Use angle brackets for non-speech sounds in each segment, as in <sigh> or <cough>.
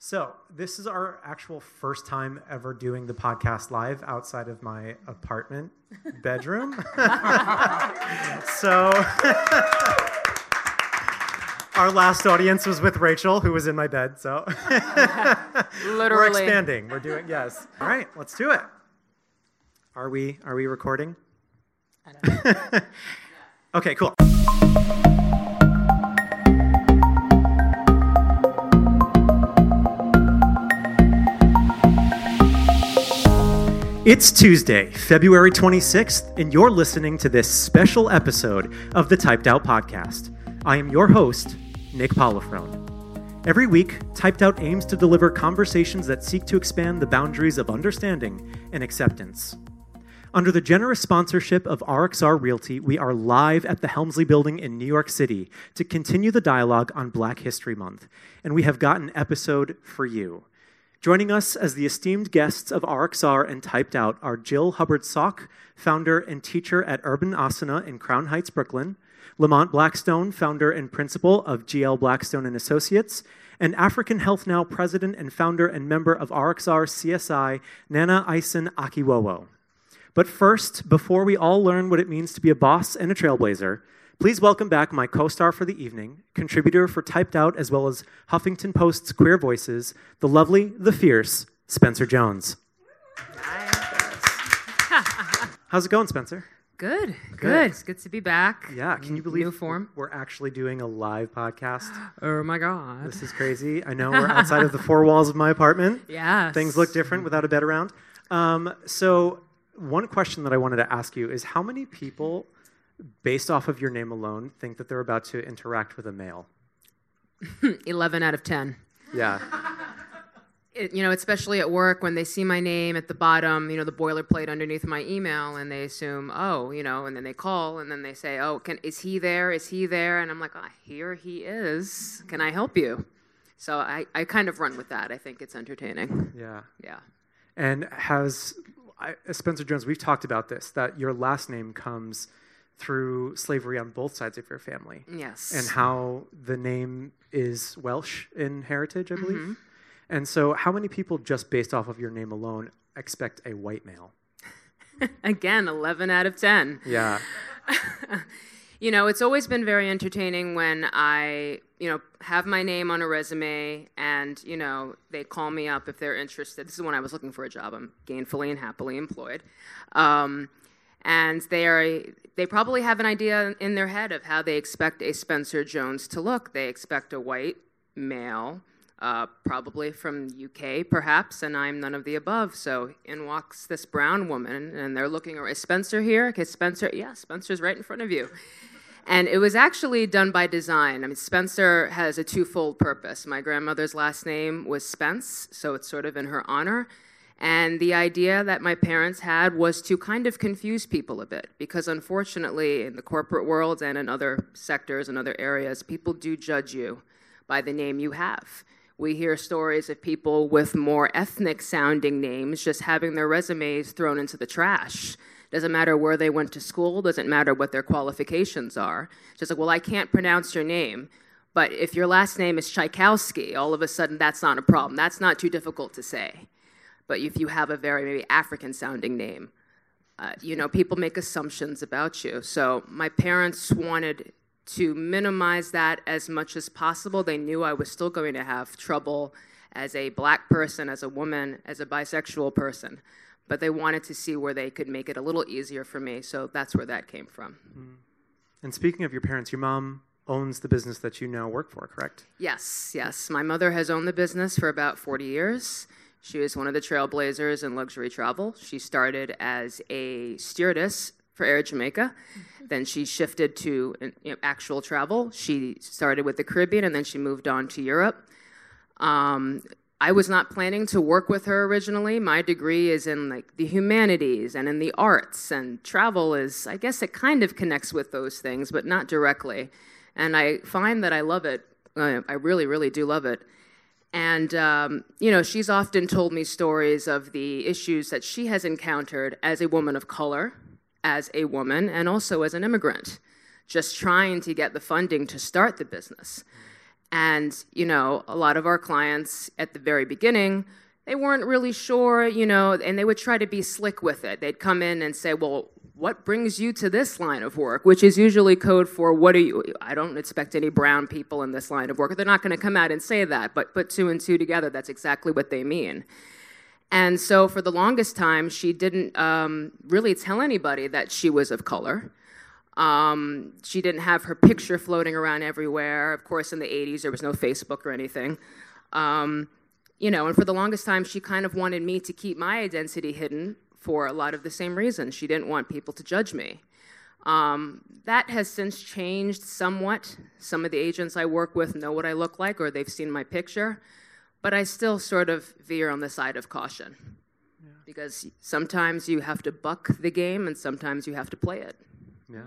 So, this is our actual first time ever doing the podcast live outside of my apartment <laughs> bedroom. <laughs> so, our last audience was with Rachel, who was in my bed. So, <laughs> Literally. we're expanding. We're doing yes. All right, let's do it. Are we? Are we recording? okay, cool. It's Tuesday, February 26th, and you're listening to this special episode of the Typed Out Podcast. I am your host, Nick Polifrone. Every week, Typed Out aims to deliver conversations that seek to expand the boundaries of understanding and acceptance. Under the generous sponsorship of RXR Realty, we are live at the Helmsley Building in New York City to continue the dialogue on Black History Month, and we have got an episode for you. Joining us as the esteemed guests of RXR and Typed Out are Jyll Hubbard-Salk, founder and teacher at Urban Asana in Crown Heights, Brooklyn, Lamont Blackstone, founder and principal of GL Blackstone and Associates, and African Health Now president and founder and member of RXR CSI, Nana Eyeson-Akiwowo. But first, before we all learn what it means to be a boss and a trailblazer, please welcome back my co star for the evening, contributor for Typed Out as well as Huffington Post's Queer Voices, the lovely, the fierce Spencer Jones. How's it going, Spencer? Good, good. It's good to be back. Yeah, can you believe New form. we're actually doing a live podcast? <gasps> Oh my god. This is crazy. I know we're outside of the four walls of my apartment. <laughs> Yes. Things look different without a bed around. Um, so, one question that I wanted to ask you is how many people, based off of your name alone, think that they're about to interact with a male? <laughs> 11 out of 10. Yeah. <laughs> It, you know, especially at work when they see my name at the bottom, you know, the boilerplate underneath my email, and they assume, oh, you know, and then they call, and then they say, oh, can is he there? Is he there? And I'm like, oh, here he is. Can I help you? So I, I kind of run with that. I think it's entertaining. Yeah. Yeah. And has I, Spencer Jones, we've talked about this, that your last name comes through slavery on both sides of your family. Yes. and how the name is Welsh in heritage, I believe. And so, how many people, just based off of your name alone, expect a white male? <laughs> Again, 11 out of 10. Yeah. <laughs> You know, it's always been very entertaining when I, you know, have my name on a resume and, you know, they call me up if they're interested. This is when I was looking for a job. I'm gainfully and happily employed. Um, and they are they probably have an idea in their head of how they expect a Spencer Jones to look. They expect a white male, uh, probably from UK, perhaps, and I'm none of the above. So in walks this brown woman, and they're looking. Is Spencer here? Okay, Spencer. Yeah, Spencer's right in front of you. And it was actually done by design. I mean, Spencer has a twofold purpose. My grandmother's last name was Spence, so it's sort of in her honor. And the idea that my parents had was to kind of confuse people a bit, because unfortunately, in the corporate world and in other sectors and other areas, people do judge you by the name you have. We hear stories of people with more ethnic sounding names just having their resumes thrown into the trash. Doesn't matter where they went to school, doesn't matter what their qualifications are. Just like, well, I can't pronounce your name. But if your last name is Tchaikovsky, all of a sudden that's not a problem. That's not too difficult to say. But if you have a very maybe African sounding name, uh, you know, people make assumptions about you. So my parents wanted to minimize that as much as possible. They knew I was still going to have trouble as a black person, as a woman, as a bisexual person. But they wanted to see where they could make it a little easier for me. So that's where that came from. And speaking of your parents, your mom owns the business that you now work for, correct? Yes, yes. My mother has owned the business for about 40 years. She was one of the trailblazers in luxury travel. She started as a stewardess for Air Jamaica. Then she shifted to you know, actual travel. She started with the Caribbean and then she moved on to Europe. Um, I was not planning to work with her originally. My degree is in like the humanities and in the arts, and travel is, I guess, it kind of connects with those things, but not directly. And I find that I love it. I really, really do love it. And, um, you know, she's often told me stories of the issues that she has encountered as a woman of color, as a woman, and also as an immigrant, just trying to get the funding to start the business. And, you know, a lot of our clients at the very beginning, they weren't really sure, you know, and they would try to be slick with it. They'd come in and say, well, what brings you to this line of work? Which is usually code for what are you? I don't expect any brown people in this line of work. They're not going to come out and say that, but put two and two together, that's exactly what they mean. And so for the longest time, she didn't um, really tell anybody that she was of color. Um, she didn't have her picture floating around everywhere. Of course, in the 80s, there was no Facebook or anything. Um, you know, and for the longest time, she kind of wanted me to keep my identity hidden for a lot of the same reasons. She didn't want people to judge me. Um, that has since changed somewhat. Some of the agents I work with know what I look like or they've seen my picture, but I still sort of veer on the side of caution. Yeah. Because sometimes you have to buck the game and sometimes you have to play it. Yeah.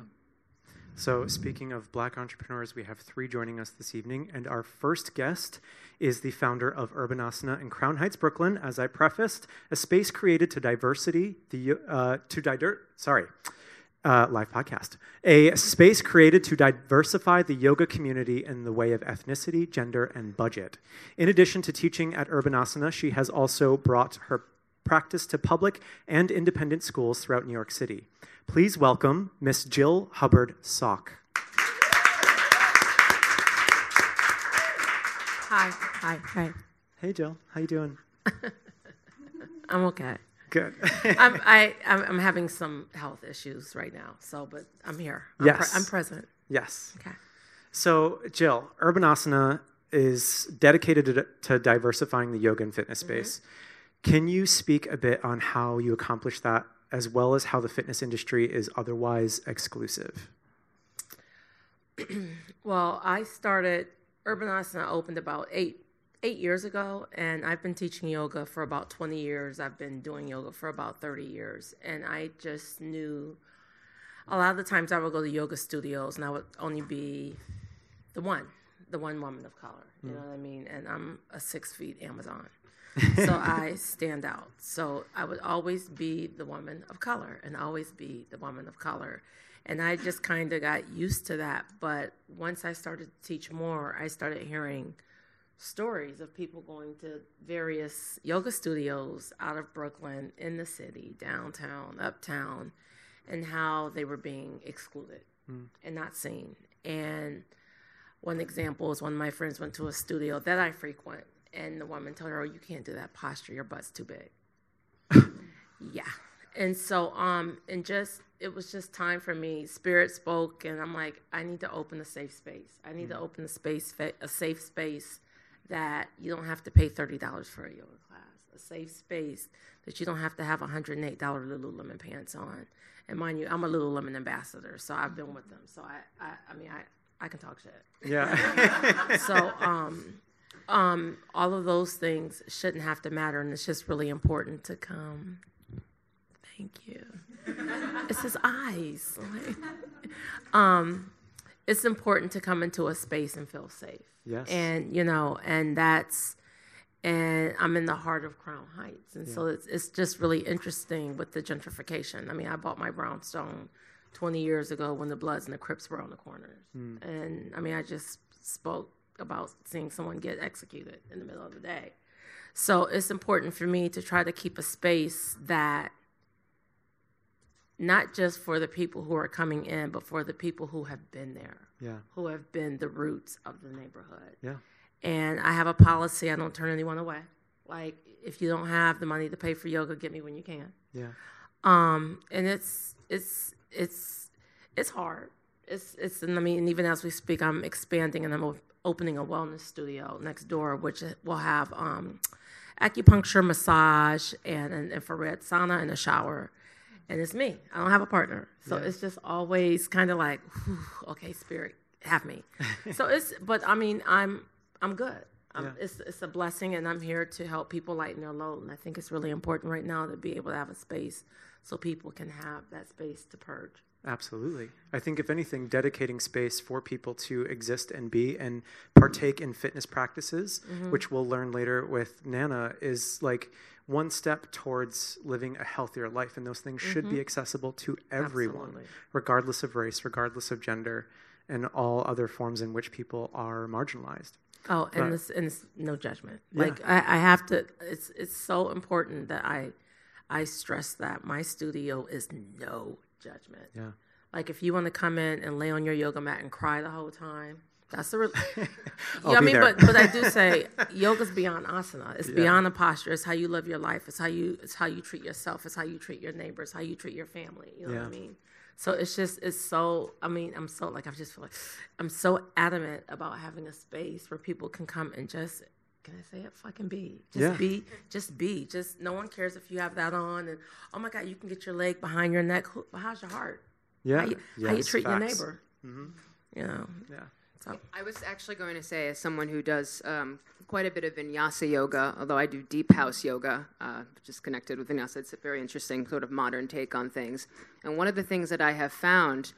So, speaking of black entrepreneurs, we have three joining us this evening, and our first guest is the founder of Urban Urbanasana in Crown Heights, Brooklyn. As I prefaced, a space created to diversity, the uh, to diver, sorry, uh, live podcast, a space created to diversify the yoga community in the way of ethnicity, gender, and budget. In addition to teaching at Urban Urbanasana, she has also brought her practice to public and independent schools throughout New York City. Please welcome Miss Jyll Hubbard-Salk. Hi, hi, hi. Hey, Jyll. How you doing? <laughs> I'm okay. Good. I'm, <laughs> I, I'm, I'm having some health issues right now, so but I'm here. I'm yes. Pre- I'm present. Yes. Okay. So, Jyll, Urbanasana is dedicated to, to diversifying the yoga and fitness mm-hmm. space. Mm-hmm. Can you speak a bit on how you accomplish that as well as how the fitness industry is otherwise exclusive? <clears throat> well, I started Urbanasana opened about eight eight years ago, and I've been teaching yoga for about twenty years. I've been doing yoga for about thirty years, and I just knew. A lot of the times, I would go to yoga studios, and I would only be the one, the one woman of color. You mm. know what I mean? And I'm a six feet Amazon so I stand out. So I would always be the woman of color and always be the woman of color. And I just kind of got used to that. But once I started to teach more, I started hearing stories of people going to various yoga studios out of Brooklyn, in the city, downtown, uptown, and how they were being excluded mm. and not seen. And one example is one of my friends went to a studio that I frequent and the woman told her, "Oh, you can't do that posture. Your butt's too big." <laughs> yeah, and so um, and just it was just time for me. Spirit spoke, and I'm like, I need to open a safe space. I need mm-hmm. to mm. open a space, a safe space that you don't have to pay thirty dollars for a yoga class. A safe space that you don't have to have a hundred and eight dollar Lululemon pants on. And mind you, I'm a Lululemon ambassador, so I've been with them. So I, I, I mean, I, I can talk shit. Yeah. <laughs> so um, um, all of those things shouldn't have to matter, and it's just really important to come. Thank you. it's his eyes. <laughs> um, it's important to come into a space and feel safe. Yes. And you know, and that's and I'm in the heart of Crown Heights, and yeah. so it's it's just really interesting with the gentrification. I mean, I bought my brownstone 20 years ago when the Bloods and the Crips were on the corners, mm. and I mean, I just spoke about seeing someone get executed in the middle of the day. So it's important for me to try to keep a space that not just for the people who are coming in, but for the people who have been there, yeah. who have been the roots of the neighborhood. Yeah. And I have a policy: I don't turn anyone away. Like if you don't have the money to pay for yoga, get me when you can. Yeah. Um, and it's it's it's it's hard. It's it's. I mean, even as we speak, I'm expanding and I'm opening a wellness studio next door, which will have um, acupuncture, massage, and an infrared sauna and a shower. And it's me. I don't have a partner, so yeah. it's just always kind of like, okay, spirit, have me. <laughs> so it's, but I mean, I'm I'm good. Um, yeah. It's it's a blessing, and I'm here to help people lighten their load. And I think it's really important right now to be able to have a space so people can have that space to purge. Absolutely. I think, if anything, dedicating space for people to exist and be and partake in fitness practices, mm-hmm. which we'll learn later with Nana, is like one step towards living a healthier life. And those things mm-hmm. should be mm-hmm. accessible to everyone, Absolutely. regardless of race, regardless of gender, and all other forms in which people are marginalized. Oh, and But- this and it's no judgment. Yeah. Like I, I have to. It's it's so important that I I stress that my studio is no judgment. Yeah. Like if you want to come in and lay on your yoga mat and cry the whole time, that's the. Re- <laughs> yeah, I mean, there. but but I do say <laughs> yoga's beyond asana. It's beyond the posture. It's how you live your life. It's how you it's how you treat yourself. It's how you treat your neighbors. How you treat your family. You know what I mean? So it's just it's so. I mean, I'm so like I just feel like I'm so adamant about having a space where people can come and just. Can I say it? Fucking be. Just Yeah. be. Just be. Just no one cares if you have that on. And oh my God, you can get your leg behind your neck. Who, how's your heart? Yeah. How you, how you treat facts. your neighbor? You know. Yeah. So I was actually going to say, as someone who does um, quite a bit of vinyasa yoga, although I do deep house yoga, uh, which is connected with vinyasa, it's a very interesting sort of modern take on things. And one of the things that I have found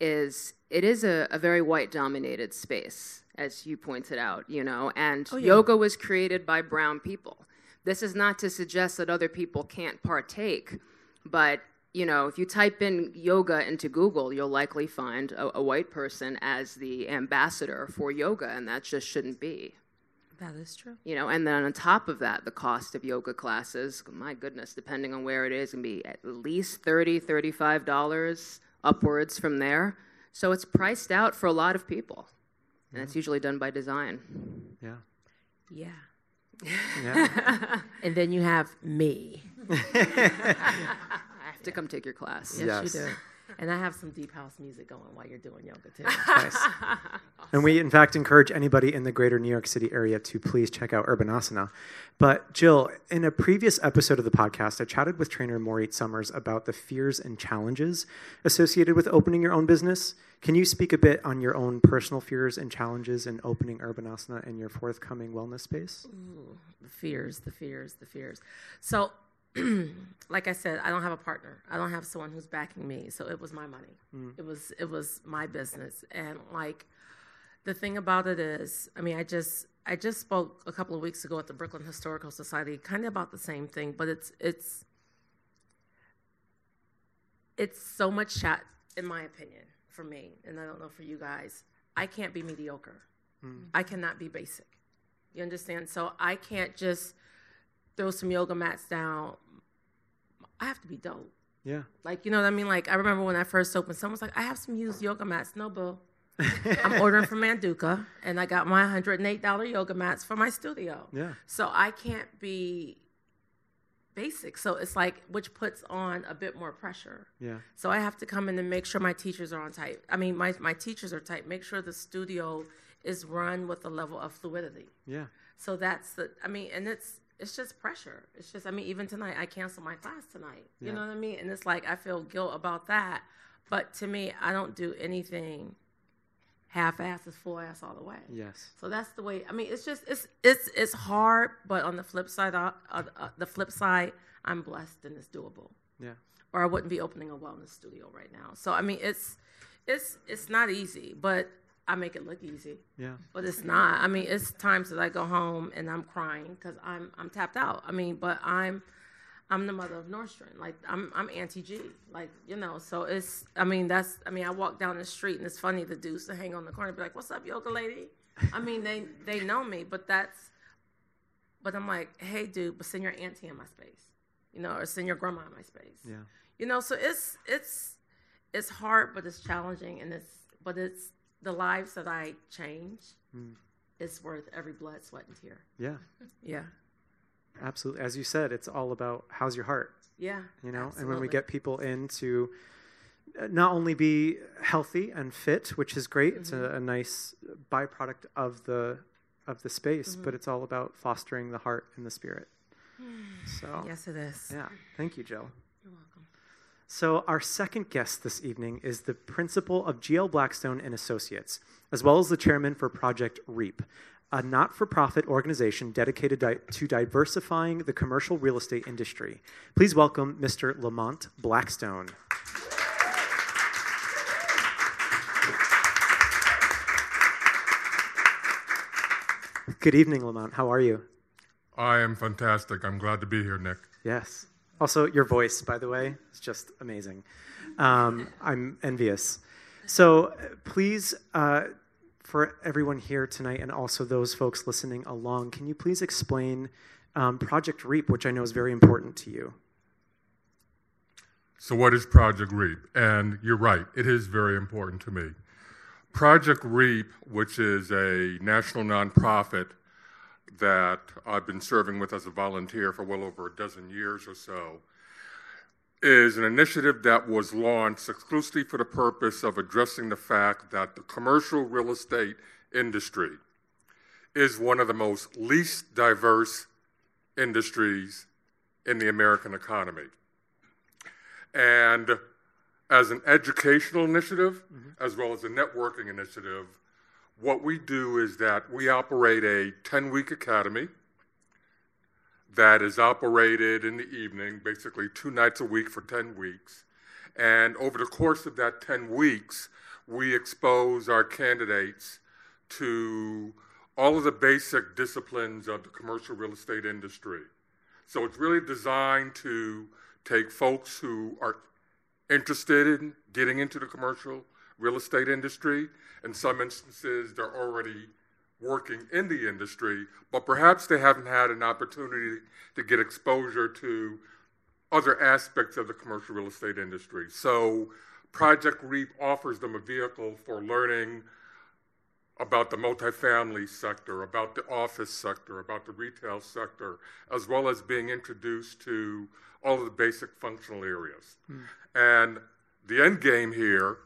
is it is a, a very white dominated space, as you pointed out, you know, and oh, yoga was created by brown people. This is not to suggest that other people can't partake, but you know, if you type in yoga into Google, you'll likely find a, a white person as the ambassador for yoga, and that just shouldn't be. that is true. You know, and then on top of that, the cost of yoga classes, my goodness, depending on where it is, can be at least $30, $35 upwards from there. So it's priced out for a lot of people. And it's usually done by design. Yeah. Yeah. Yeah. <laughs> And then you have me. <laughs> <laughs> I have to come take your class. Yes, Yes. you do. And I have some deep house music going while you're doing yoga too. Nice. <laughs> And we, in fact, encourage anybody in the greater New York City area to please check out Urban Asana. But, Jyll, in a previous episode of the podcast, I chatted with trainer Maureen Summers about the fears and challenges associated with opening your own business. Can you speak a bit on your own personal fears and challenges in opening Urban Asana in your forthcoming wellness space? the fears, the fears, the fears. So, <clears throat> like I said, I don't have a partner. I don't have someone who's backing me. So it was my money. Mm. It was it was my business. And like the thing about it is, I mean, I just I just spoke a couple of weeks ago at the Brooklyn Historical Society, kind of about the same thing, but it's it's it's so much chat, in my opinion, for me, and I don't know for you guys. I can't be mediocre. Mm. I cannot be basic. You understand? So I can't just throw some yoga mats down. I have to be dope. Yeah. Like, you know what I mean? Like, I remember when I first opened, someone was like, I have some used yoga mats. No, boo. <laughs> I'm ordering from Manduka, and I got my $108 yoga mats for my studio. Yeah. So I can't be basic. So it's like, which puts on a bit more pressure. Yeah. So I have to come in and make sure my teachers are on tight. I mean, my, my teachers are tight. Make sure the studio is run with a level of fluidity. Yeah. So that's the. I mean, and it's it's just pressure. It's just. I mean, even tonight, I canceled my class tonight. You Yeah. know what I mean? And it's like I feel guilt about that. But to me, I don't do anything half-ass is full-ass all the way. Yes. So that's the way. I mean, it's just it's it's it's hard, but on the flip side, uh, uh, uh, the flip side, I'm blessed and it's doable. Yeah. Or I wouldn't be opening a wellness studio right now. So I mean, it's it's it's not easy, but I make it look easy. Yeah. But it's not. I mean, it's times that I go home and I'm crying because I'm I'm tapped out. I mean, but I'm I'm the mother of Nostrand. Like I'm I'm Auntie G. Like you know. So it's. I mean that's. I mean I walk down the street and it's funny the dudes to hang on the corner and be like, "What's up, yoga lady?" I mean they they know me, but that's. But I'm like, hey, dude, but send your auntie in my space, you know, or send your grandma in my space. Yeah. You know, so it's it's it's hard, but it's challenging, and it's but it's the lives that I change. It's worth every blood, sweat, and tear. Yeah. <laughs> Yeah, Absolutely. As you said, it's all about how's your heart. yeah. you know and when we get people in to uh, not only be healthy and fit which is great it's Mm-hmm. a, a nice byproduct of the of the space Mm-hmm. but it's all about fostering the heart and the spirit <sighs> so yes, it is. yeah thank you jyll You're welcome. So our second guest this evening is the principal of gl blackstone and associates as well as the chairman for project reap a not-for-profit organization dedicated di- to diversifying the commercial real estate industry please welcome mr lamont blackstone good evening lamont how are you I am fantastic. I'm glad to be here, Nick. Yes. Also, your voice, by the way, is just amazing. Um, I'm envious. So, please, uh, for everyone here tonight and also those folks listening along, can you please explain um, Project REAP, which I know is very important to you? So, what is Project REAP? And you're right, it is very important to me. Project REAP, which is a national nonprofit that I've been serving with as a volunteer for well over a dozen years or so, is an initiative that was launched exclusively for the purpose of addressing the fact that the commercial real estate industry is one of the most least diverse industries in the American economy. And as an educational initiative, mm-hmm. as well as a networking initiative, what we do is that we operate a 10 week academy that is operated in the evening, basically two nights a week for 10 weeks. And over the course of that 10 weeks, we expose our candidates to all of the basic disciplines of the commercial real estate industry. So it's really designed to take folks who are interested in getting into the commercial real estate industry. In some instances, they're already working in the industry, but perhaps they haven't had an opportunity to get exposure to other aspects of the commercial real estate industry. So, Project REAP offers them a vehicle for learning about the multifamily sector, about the office sector, about the retail sector, as well as being introduced to all of the basic functional areas. Mm. And the end game here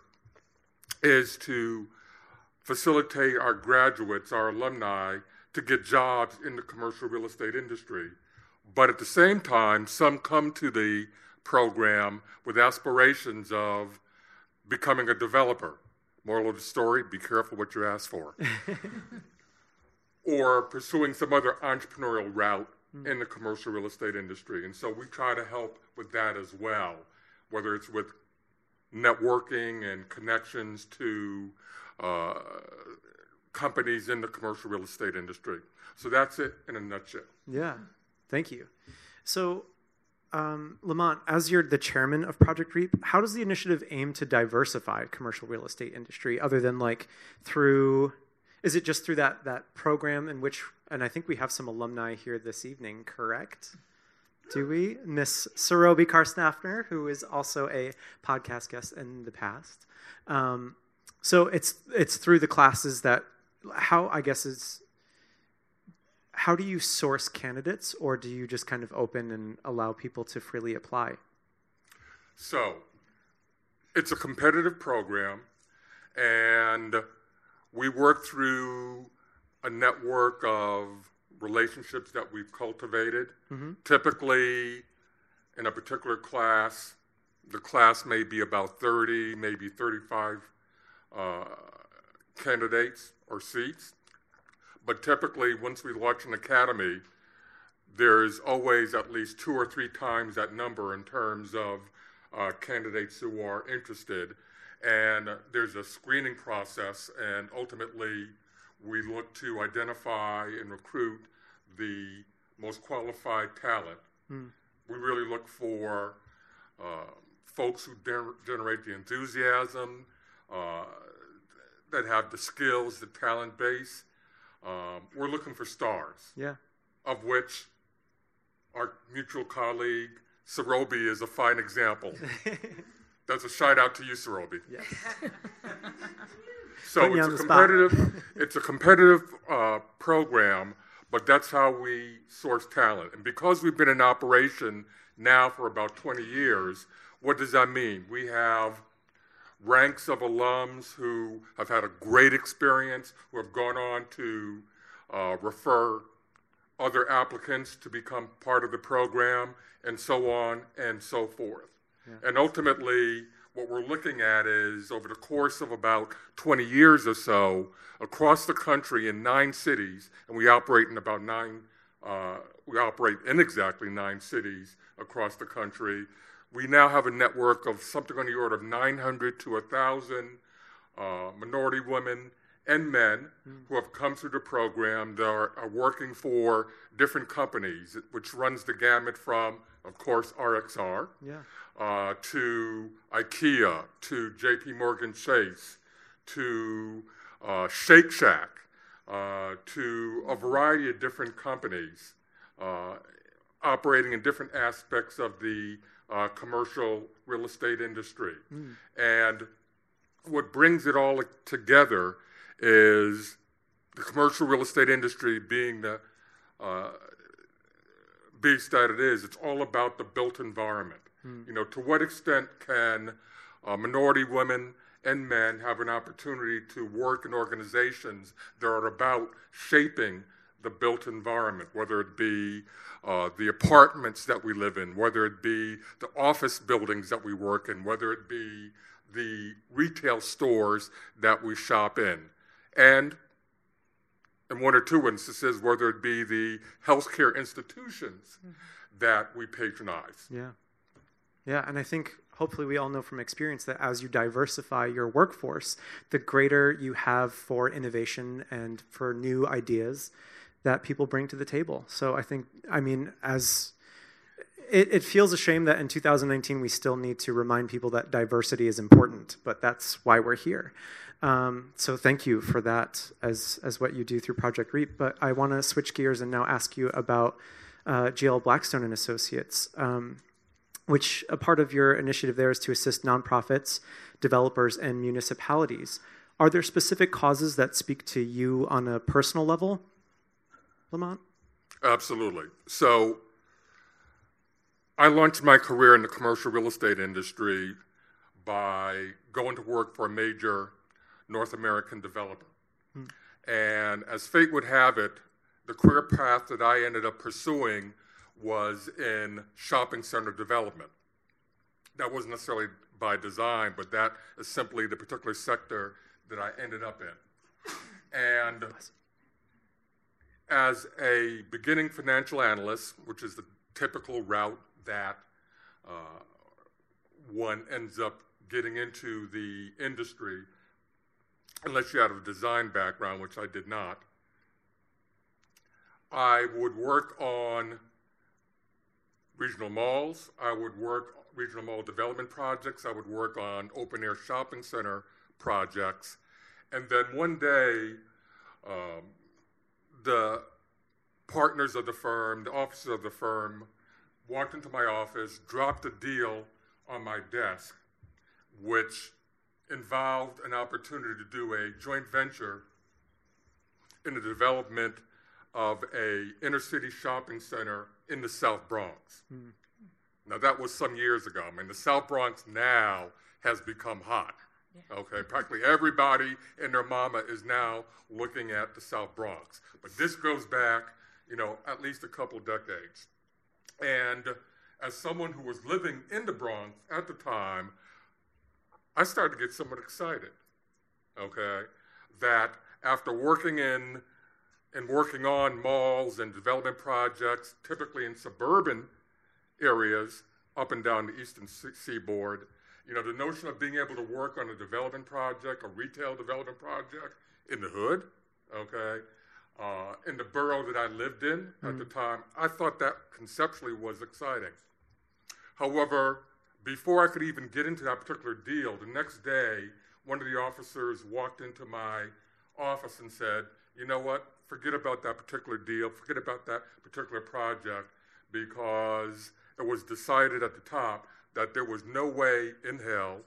is to facilitate our graduates, our alumni, to get jobs in the commercial real estate industry. But at the same time, some come to the program with aspirations of becoming a developer. Moral of the story be careful what you ask for. <laughs> or pursuing some other entrepreneurial route mm. in the commercial real estate industry. And so we try to help with that as well, whether it's with networking and connections to uh, companies in the commercial real estate industry. So that's it in a nutshell. Yeah, thank you. So, um, Lamont, as you're the chairman of Project REAP, how does the initiative aim to diversify commercial real estate industry, other than like through? Is it just through that that program in which? And I think we have some alumni here this evening, correct? Do we? Miss Sarobi Karsnafner, who is also a podcast guest in the past. Um, so it's it's through the classes that how I guess is how do you source candidates or do you just kind of open and allow people to freely apply? So, it's a competitive program and we work through a network of relationships that we've cultivated. Mm-hmm. Typically, in a particular class, the class may be about 30, maybe 35 uh, candidates or seats. But typically, once we launch an academy, there's always at least two or three times that number in terms of uh, candidates who are interested. And there's a screening process, and ultimately, we look to identify and recruit the most qualified talent. Mm. We really look for uh, folks who de- generate the enthusiasm, uh, that have the skills, the talent base. Um, we're looking for stars. Yeah. Of which our mutual colleague Sarobi is a fine example. <laughs> That's a shout out to you, Sarobi. Yes. <laughs> so it's a, competitive, <laughs> it's a competitive uh, program, but that's how we source talent. And because we've been in operation now for about 20 years, what does that mean? We have ranks of alums who have had a great experience, who have gone on to uh, refer other applicants to become part of the program, and so on and so forth. Yeah. And ultimately, what we're looking at is over the course of about 20 years or so, across the country in nine cities, and we operate in about nine, uh, we operate in exactly nine cities across the country. We now have a network of something on the order of 900 to 1,000 uh, minority women and men mm. who have come through the program that are, are, working for different companies, which runs the gamut from, of course, RXR, yeah. uh, to IKEA, to JP Morgan Chase, to uh, Shake Shack, uh, to a variety of different companies uh, operating in different aspects of the uh, commercial real estate industry. Mm. And what brings it all together is the commercial real estate industry being the uh, beast that it is. It's all about the built environment. Mm. You know, to what extent can uh, minority women and men have an opportunity to work in organizations that are about shaping the built environment, whether it be uh, the apartments that we live in, whether it be the office buildings that we work in, whether it be the retail stores that we shop in, and in one or two instances, whether it be the healthcare institutions mm-hmm. that we patronize. Yeah. Yeah, and I think hopefully we all know from experience that as you diversify your workforce, the greater you have for innovation and for new ideas that people bring to the table. So I think, I mean, as it, it, feels a shame that in 2019 we still need to remind people that diversity is important, but that's why we're here. Um, so thank you for that as, as what you do through Project REAP. But I want to switch gears and now ask you about uh, GL Blackstone and Associates. Um, which a part of your initiative there is to assist nonprofits, developers, and municipalities. Are there specific causes that speak to you on a personal level, Lamont? Absolutely. So, I launched my career in the commercial real estate industry by going to work for a major North American developer. Hmm. And as fate would have it, the career path that I ended up pursuing was in shopping center development. That wasn't necessarily by design, but that is simply the particular sector that I ended up in. And as a beginning financial analyst, which is the typical route that uh, one ends up getting into the industry, unless you have a design background, which I did not, I would work on regional malls. I would work regional mall development projects. I would work on open air shopping center projects. And then one day, um, the partners of the firm, the officers of the firm, walked into my office, dropped a deal on my desk, which involved an opportunity to do a joint venture in the development of a inner city shopping center in the South Bronx. Mm. Now that was some years ago. I mean, the South Bronx now has become hot. Yeah. Okay, practically everybody and their mama is now looking at the South Bronx. But this goes back, you know, at least a couple decades. And as someone who was living in the Bronx at the time, I started to get somewhat excited. Okay, that after working in and working on malls and development projects, typically in suburban areas up and down the eastern seaboard. You know, the notion of being able to work on a development project, a retail development project in the hood, okay, uh, in the borough that I lived in mm-hmm. at the time, I thought that conceptually was exciting. However, before I could even get into that particular deal, the next day, one of the officers walked into my office and said, You know what? forget about that particular deal, forget about that particular project, because it was decided at the top that there was no way in hell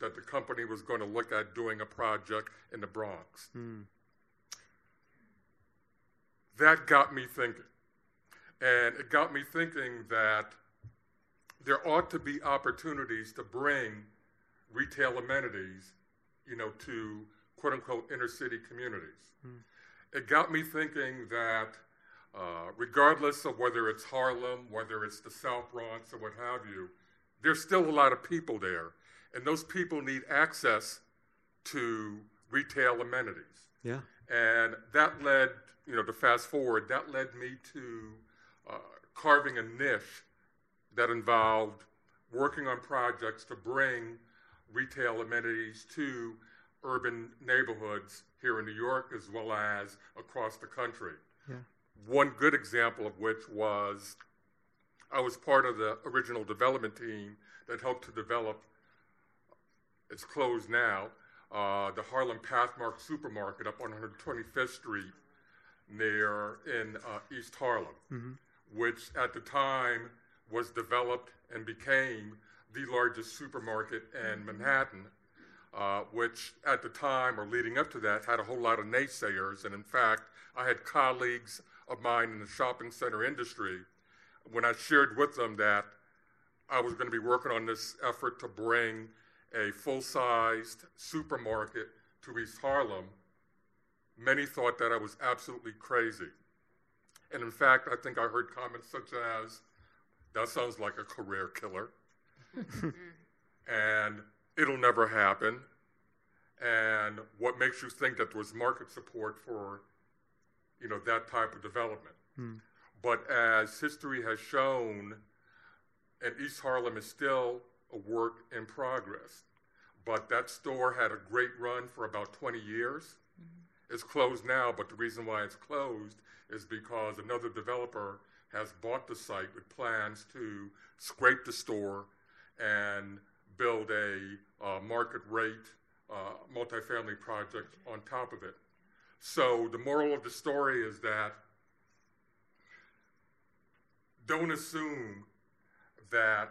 that the company was going to look at doing a project in the Bronx. Mm. That got me thinking. And it got me thinking that there ought to be opportunities to bring retail amenities, you know, to quote unquote inner city communities. Mm it got me thinking that uh, regardless of whether it's Harlem, whether it's the South Bronx, or what have you, there's still a lot of people there. And those people need access to retail amenities. Yeah. And that led, you know, to fast forward, that led me to uh, carving a niche that involved working on projects to bring retail amenities to urban neighborhoods here in New York as well as across the country. Yeah. One good example of which was I was part of the original development team that helped to develop, it's closed now, uh, the Harlem Pathmark Supermarket up on 125th Street near in uh, East Harlem, mm-hmm. which at the time was developed and became the largest supermarket in Manhattan, uh, which at the time or leading up to that had a whole lot of naysayers. And in fact, I had colleagues of mine in the shopping center industry when I shared with them that I was going to be working on this effort to bring a full sized supermarket to East Harlem. Many thought that I was absolutely crazy. And in fact, I think I heard comments such as, that sounds like a career killer. <laughs> and it'll never happen. And what makes you think that there's market support for, you know, that type of development? Hmm. But as history has shown, and East Harlem is still a work in progress. But that store had a great run for about 20 years. Mm-hmm. It's closed now, but the reason why it's closed is because another developer has bought the site with plans to scrape the store and build a uh, market rate uh, multifamily project on top of it. So the moral of the story is that don't assume that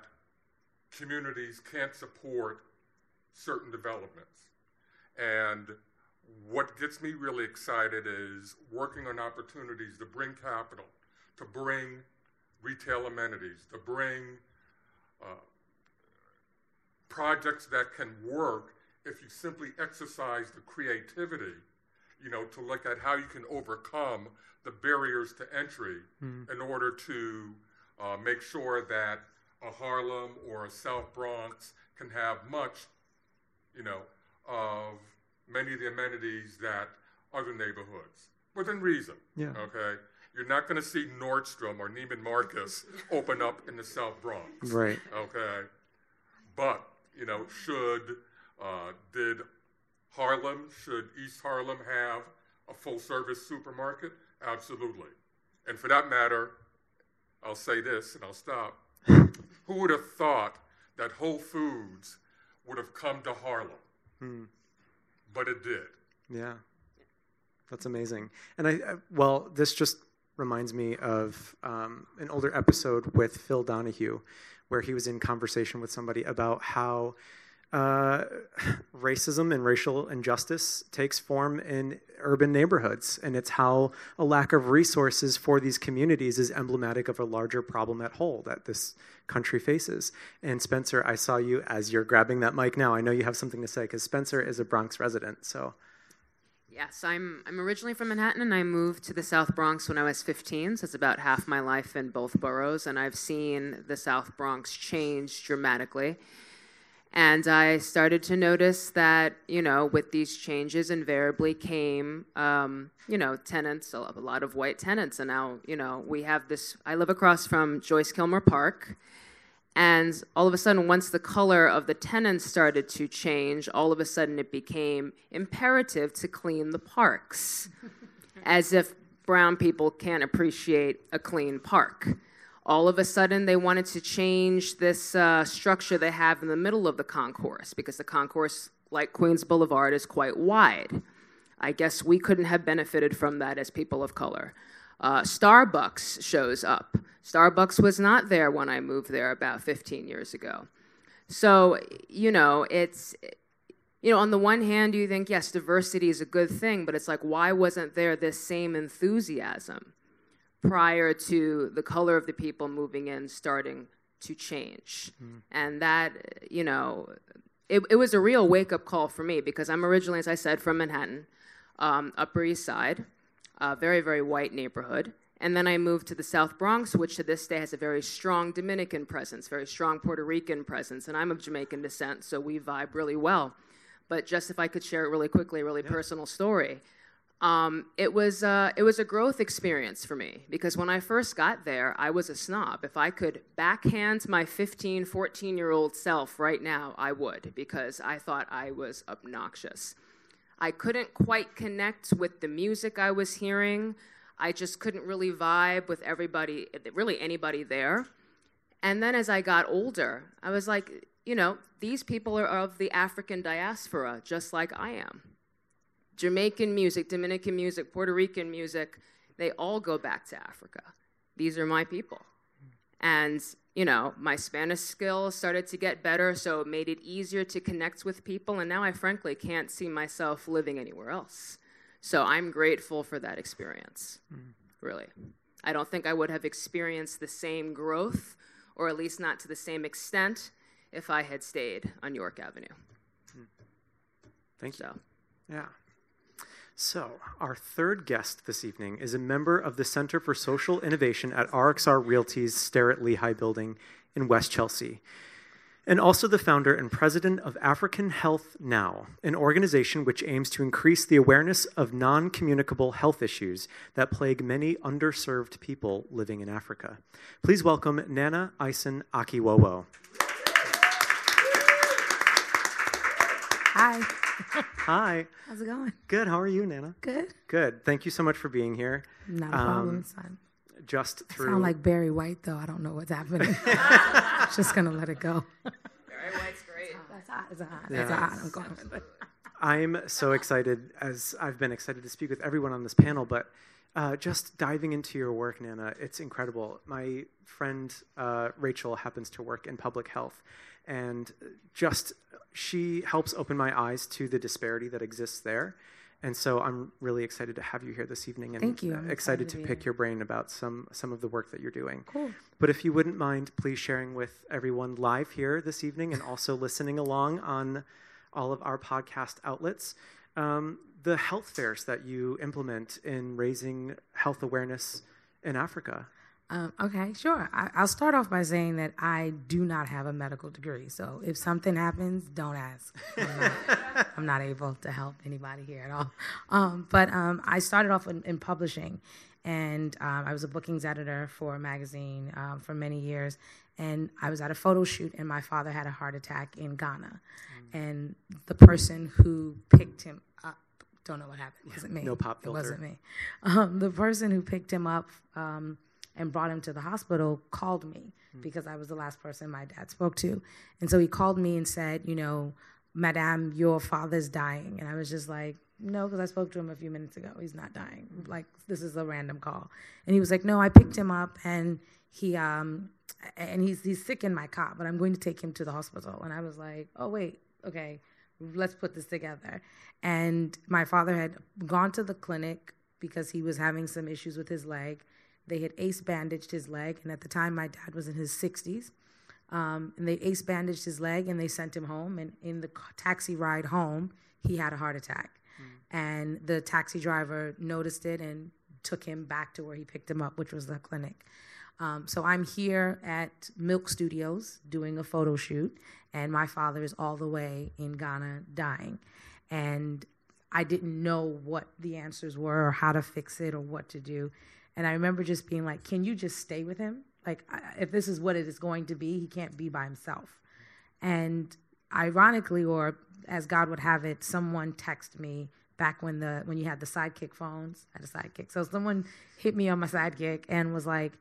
communities can't support certain developments. And what gets me really excited is working on opportunities to bring capital, to bring retail amenities, to bring uh, projects that can work if you simply exercise the creativity, you know, to look at how you can overcome the barriers to entry mm. in order to uh, make sure that a Harlem or a South Bronx can have much, you know, of many of the amenities that other neighborhoods, within reason. Yeah. Okay. You're not going to see Nordstrom or Neiman Marcus open up in the South Bronx. Right. Okay. But you know, should uh, did Harlem, should East Harlem have a full service supermarket? Absolutely. And for that matter, I'll say this and I'll stop. Who would have thought that Whole Foods would have come to Harlem? Hmm. But it did. Yeah. That's amazing. And I, I well, this just reminds me of um, an older episode with Phil Donahue, where he was in conversation with somebody about how uh, <laughs> racism and racial injustice takes form in urban neighborhoods. And it's how a lack of resources for these communities is emblematic of a larger problem at whole that this country faces. And Spencer, I saw you as you're grabbing that mic now. I know you have something to say because Spencer is a Bronx resident. So. Yes, I'm, I'm originally from Manhattan and I moved to the South Bronx when I was 15, so it's about half my life in both boroughs, and I've seen the South Bronx change dramatically. And I started to notice that, you know, with these changes invariably came, um, you know, tenants, a lot of white tenants. And now, you know, we have this. I live across from Joyce Kilmer Park. And all of a sudden, once the color of the tenants started to change, all of a sudden it became imperative to clean the parks, <laughs> as if brown people can't appreciate a clean park all of a sudden they wanted to change this uh, structure they have in the middle of the concourse because the concourse, like Queens Boulevard, is quite wide. I guess we couldn't have benefited from that as people of color. Uh, Starbucks shows up. Starbucks was not there when I moved there about 15 years ago. So, you know, it's, you know, on the one hand, you think, yes, diversity is a good thing, but it's like, why wasn't there this same enthusiasm? prior to the color of the people moving in starting to change. Mm. And that, you know, it, it, was a real wake up call for me because I'm originally, as I said, from Manhattan, um, Upper East Side, a very, very white neighborhood. And then I moved to the South Bronx, which to this day has a very strong Dominican presence, very strong Puerto Rican presence. And I'm of Jamaican descent, so we vibe really well. But just if I could share it really quickly, a really yeah. personal story. Um, it was uh, it was a growth experience for me because when I first got there, I was a snob. If I could backhand my 15, 14 year old self right now, I would because I thought I was obnoxious. I couldn't quite connect with the music I was hearing. I just couldn't really vibe with everybody, really anybody there. And then as I got older, I was like, you know, these people are of the African diaspora, just like I am. Jamaican music, Dominican music, Puerto Rican music, they all go back to Africa. These are my people. And, you know, my Spanish skills started to get better, so it made it easier to connect with people. And now I frankly can't see myself living anywhere else. So I'm grateful for that experience, mm. really. I don't think I would have experienced the same growth, or at least not to the same extent, if I had stayed on York Avenue. Mm. Thank so. Yeah. So, our third guest this evening is a member of the Center for Social Innovation at RXR Realty's Starrett Lehigh building in West Chelsea, and also the founder and president of African Health Now, an organization which aims to increase the awareness of non communicable health issues that plague many underserved people living in Africa. Please welcome Nana Ison Akiwowo. Hi. Hi. How's it going? Good. How are you, Nana? Good. Good. Thank you so much for being here. Not a problem, um, son. Just through. I sound like Barry White, though. I don't know what's happening. <laughs> <laughs> Just gonna let it go. Barry White's great. That's hot. That's hot. Yeah. It's hot. I'm going. I'm so excited, as I've been excited to speak with everyone on this panel, but uh, just diving into your work, Nana, it's incredible. My friend uh, Rachel happens to work in public health, and just she helps open my eyes to the disparity that exists there. And so I'm really excited to have you here this evening and Thank you. excited, excited, to, to pick your brain about some some of the work that you're doing. Cool. But if you wouldn't mind please sharing with everyone live here this evening and also <laughs> listening along on all of our podcast outlets um, the health fairs that you implement in raising health awareness in Africa. Um, okay, sure. I, will start off by saying that I do not have a medical degree. So if something happens, don't ask. I'm not, <laughs> I'm not able to help anybody here at all. Um, but um, I started off in, in publishing, and um, I was a bookings editor for a magazine um, for many years. And I was at a photo shoot, and my father had a heart attack in Ghana. Mm. And the person who picked him up, don't know what happened. It wasn't me. No pop filter. It wasn't me. Um, the person who picked him up and brought him to the hospital called me mm. because I was the last person my dad spoke to. And so he called me and said, you know, Madame, your father's dying. And I was just like, no, because I spoke to him a few minutes ago. He's not dying. Mm. Like, this is a random call. And he was like, no, I picked him up and he, um, and he's, he's sick in my car, but I'm going to take him to the hospital. And I was like, oh, wait, okay, let's put this together. And my father had gone to the clinic because he was having some issues with his leg they had ace bandaged his leg, and at the time, my dad was in his 60s. Um, and they ace bandaged his leg and they sent him home. And in the taxi ride home, he had a heart attack. Mm. And the taxi driver noticed it and took him back to where he picked him up, which was the clinic. Um, so I'm here at Milk Studios doing a photo shoot, and my father is all the way in Ghana dying. And I didn't know what the answers were or how to fix it or what to do. And I remember just being like, can you just stay with him? Like, if this is what it is going to be, he can't be by himself. And ironically, or as God would have it, someone texted me back when the when you had the sidekick phones. I had a sidekick. So someone hit me on my sidekick and was like,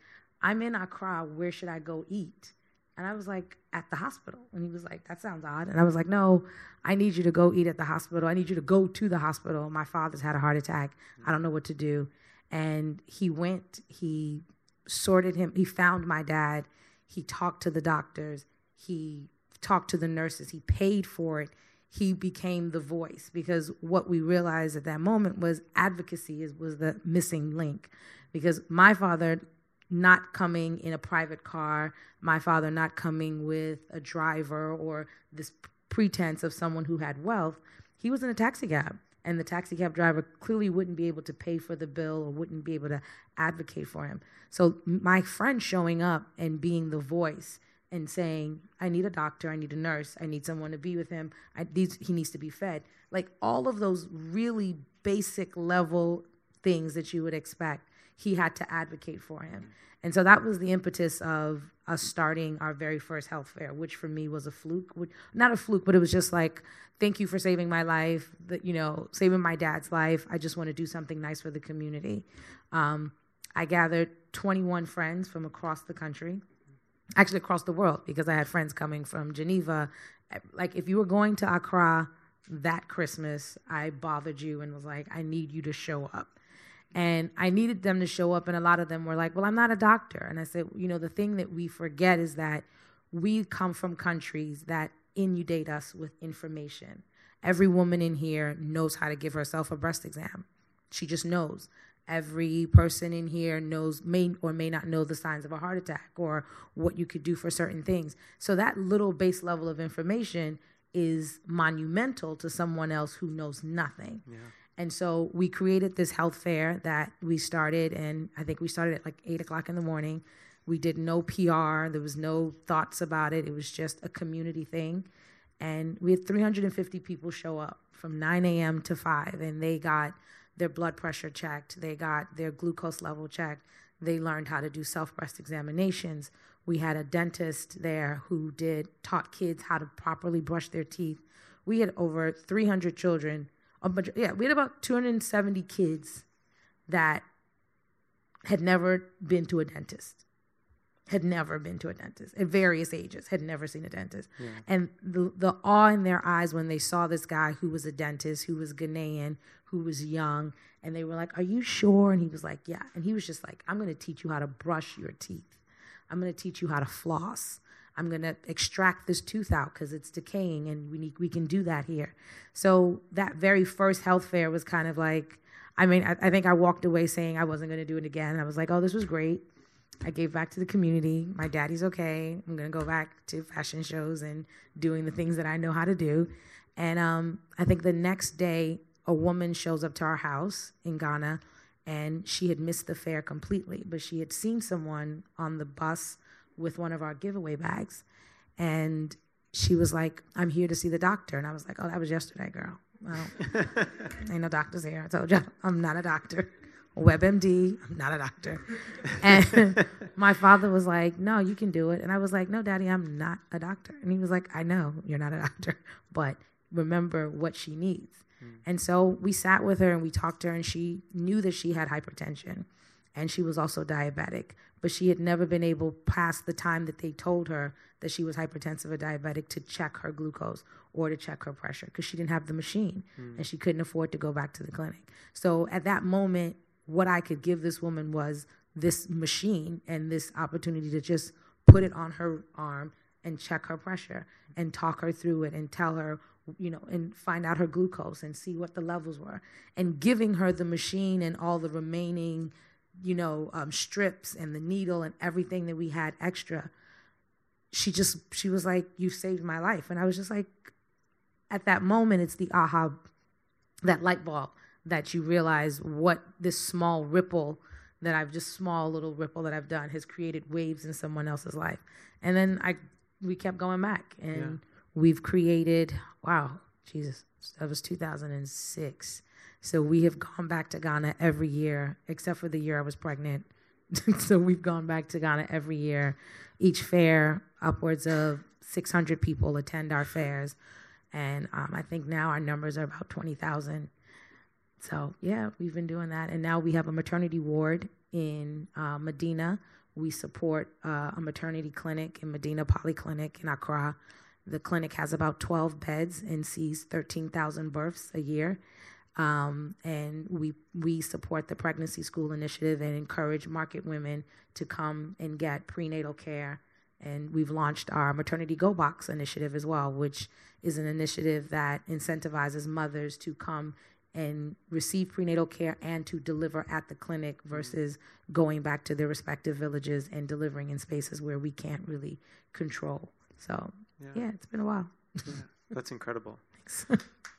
I'm in Accra. Where should I go eat? And I was like, at the hospital. And he was like, that sounds odd. And I was like, no, I need you to go eat at the hospital. I need you to go to the hospital. My father's had a heart attack. I don't know what to do. And he went, he sorted him, he found my dad, he talked to the doctors, he talked to the nurses, he paid for it. He became the voice because what we realized at that moment was advocacy is, was the missing link. Because my father not coming in a private car, my father not coming with a driver or this pretense of someone who had wealth, he was in a taxi cab and the taxi cab driver clearly wouldn't be able to pay for the bill or wouldn't be able to advocate for him. So my friend showing up and being the voice and saying, "I need a doctor, I need a nurse, I need someone to be with him. I, these, he needs to be fed." Like all of those really basic level things that you would expect, he had to advocate for him. And so that was the impetus of us starting our very first health fair, which for me was a fluke. Not a fluke, but it was just like, thank you for saving my life, you know, saving my dad's life. I just want to do something nice for the community. Um, I gathered 21 friends from across the country. actually across the world because I had friends coming from Geneva. Like if you were going to Accra that Christmas, I bothered you and was like, I need you to show up. And I needed them to show up, and a lot of them were like, Well, I'm not a doctor. And I said, You know, the thing that we forget is that we come from countries that inundate us with information. Every woman in here knows how to give herself a breast exam. She just knows. Every person in here knows, may or may not know the signs of a heart attack or what you could do for certain things. So that little base level of information is monumental to someone else who knows nothing. Yeah. And so we created this health fair that we started, and I think we started at like eight o'clock in the morning. We did no PR, there was no thoughts about it. It was just a community thing. And we had 350 people show up from 9 a.m. to 5, and they got their blood pressure checked, they got their glucose level checked, they learned how to do self breast examinations. We had a dentist there who did taught kids how to properly brush their teeth. We had over 300 children. A bunch, yeah, we had about 270 kids that had never been to a dentist had never been to a dentist at various ages, had never seen a dentist. Yeah. And the, the awe in their eyes when they saw this guy who was a dentist, who was Ghanaian, who was young, and they were like, Are you sure? And he was like, Yeah. And he was just like, I'm going to teach you how to brush your teeth. I'm going to teach you how to floss. I'm going to extract this tooth out because it's decaying and we, need, we can do that here. So that very first health fair was kind of like, I mean, I, I think I walked away saying I wasn't going to do it again. I was like, oh, this was great. I gave back to the community. My daddy's okay. I'm going to go back to fashion shows and doing the things that I know how to do. And um, I think the next day, a woman shows up to our house in Ghana and she had missed the fair completely, but she had seen someone on the bus with one of our giveaway bags. And she was like, I'm here to see the doctor. And I was like, Oh, that was yesterday, girl. Well, <laughs> ain't no doctors here. I told you, I'm not a doctor. WebMD, I'm not a doctor. And <laughs> my father was like, No, you can do it. And I was like, No, daddy, I'm not a doctor. And he was like, I know you're not a doctor, <laughs> but remember what she needs. Mm. And so we sat with her and we talked to her, and she knew that she had hypertension and she was also diabetic, but she had never been able, past the time that they told her that she was hypertensive or diabetic, to check her glucose or to check her pressure because she didn't have the machine mm. and she couldn't afford to go back to the clinic. So at that moment, what I could give this woman was this machine and this opportunity to just put it on her arm and check her pressure and talk her through it and tell her you know, and find out her glucose and see what the levels were, and giving her the machine and all the remaining, you know, um, strips and the needle and everything that we had extra. She just, she was like, "You saved my life," and I was just like, at that moment, it's the aha, that light bulb that you realize what this small ripple that I've just small little ripple that I've done has created waves in someone else's life, and then I, we kept going back and. Yeah We've created, wow, Jesus, that was 2006. So we have gone back to Ghana every year, except for the year I was pregnant. <laughs> so we've gone back to Ghana every year. Each fair, upwards of 600 people attend our fairs. And um, I think now our numbers are about 20,000. So yeah, we've been doing that. And now we have a maternity ward in uh, Medina. We support uh, a maternity clinic in Medina Polyclinic in Accra. The clinic has about 12 beds and sees 13,000 births a year. Um, and we we support the pregnancy school initiative and encourage market women to come and get prenatal care. And we've launched our maternity go box initiative as well, which is an initiative that incentivizes mothers to come and receive prenatal care and to deliver at the clinic versus going back to their respective villages and delivering in spaces where we can't really control. So yeah, yeah it's been a while. yeah, that's incredible. Thanks. <laughs>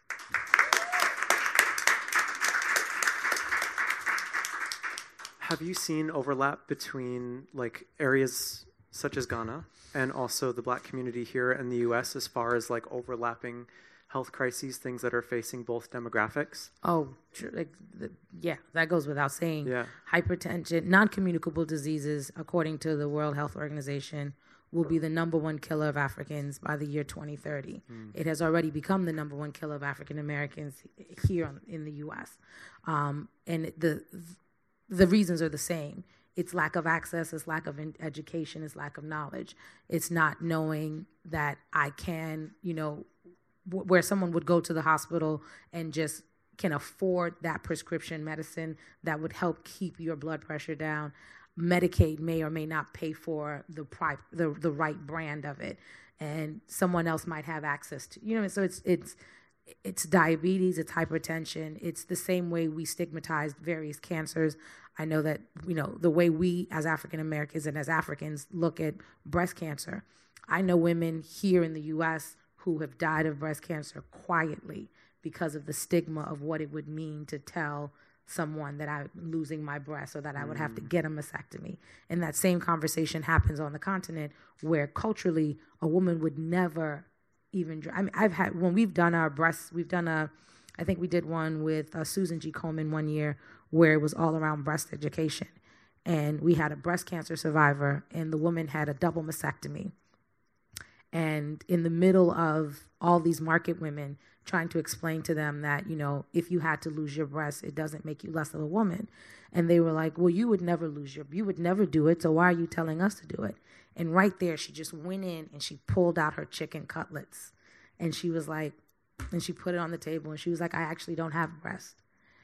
Have you seen overlap between like areas such as Ghana and also the black community here in the US as far as like overlapping health crises, things that are facing both demographics? Oh, like the, yeah, that goes without saying. Yeah. Hypertension, non communicable diseases, according to the World Health Organization, will be the number one killer of Africans by the year 2030. Mm. It has already become the number one killer of African Americans here in the U.S. Um, and the the reasons are the same. it's lack of access, it's lack of education, it's lack of knowledge. It's not knowing that I can, you know, w- where someone would go to the hospital and just can afford that prescription medicine that would help keep your blood pressure down. Medicaid may or may not pay for the pri- the the right brand of it, and someone else might have access to. You know, so it's it's it's diabetes, it's hypertension. It's the same way we stigmatized various cancers. I know that you know the way we as African Americans and as Africans look at breast cancer. I know women here in the U.S. who have died of breast cancer quietly because of the stigma of what it would mean to tell someone that I'm losing my breast or that I would have to mm. get a mastectomy. And that same conversation happens on the continent where culturally a woman would never even, I mean, I've had, when we've done our breasts, we've done a, I think we did one with uh, Susan G. Komen one year where it was all around breast education. And we had a breast cancer survivor, and the woman had a double mastectomy. And in the middle of all these market women, trying to explain to them that, you know, if you had to lose your breast, it doesn't make you less of a woman. And they were like, well, you would never lose your, you would never do it, so why are you telling us to do it? And right there, she just went in and she pulled out her chicken cutlets. And she was like, and she put it on the table and she was like, I actually don't have breast.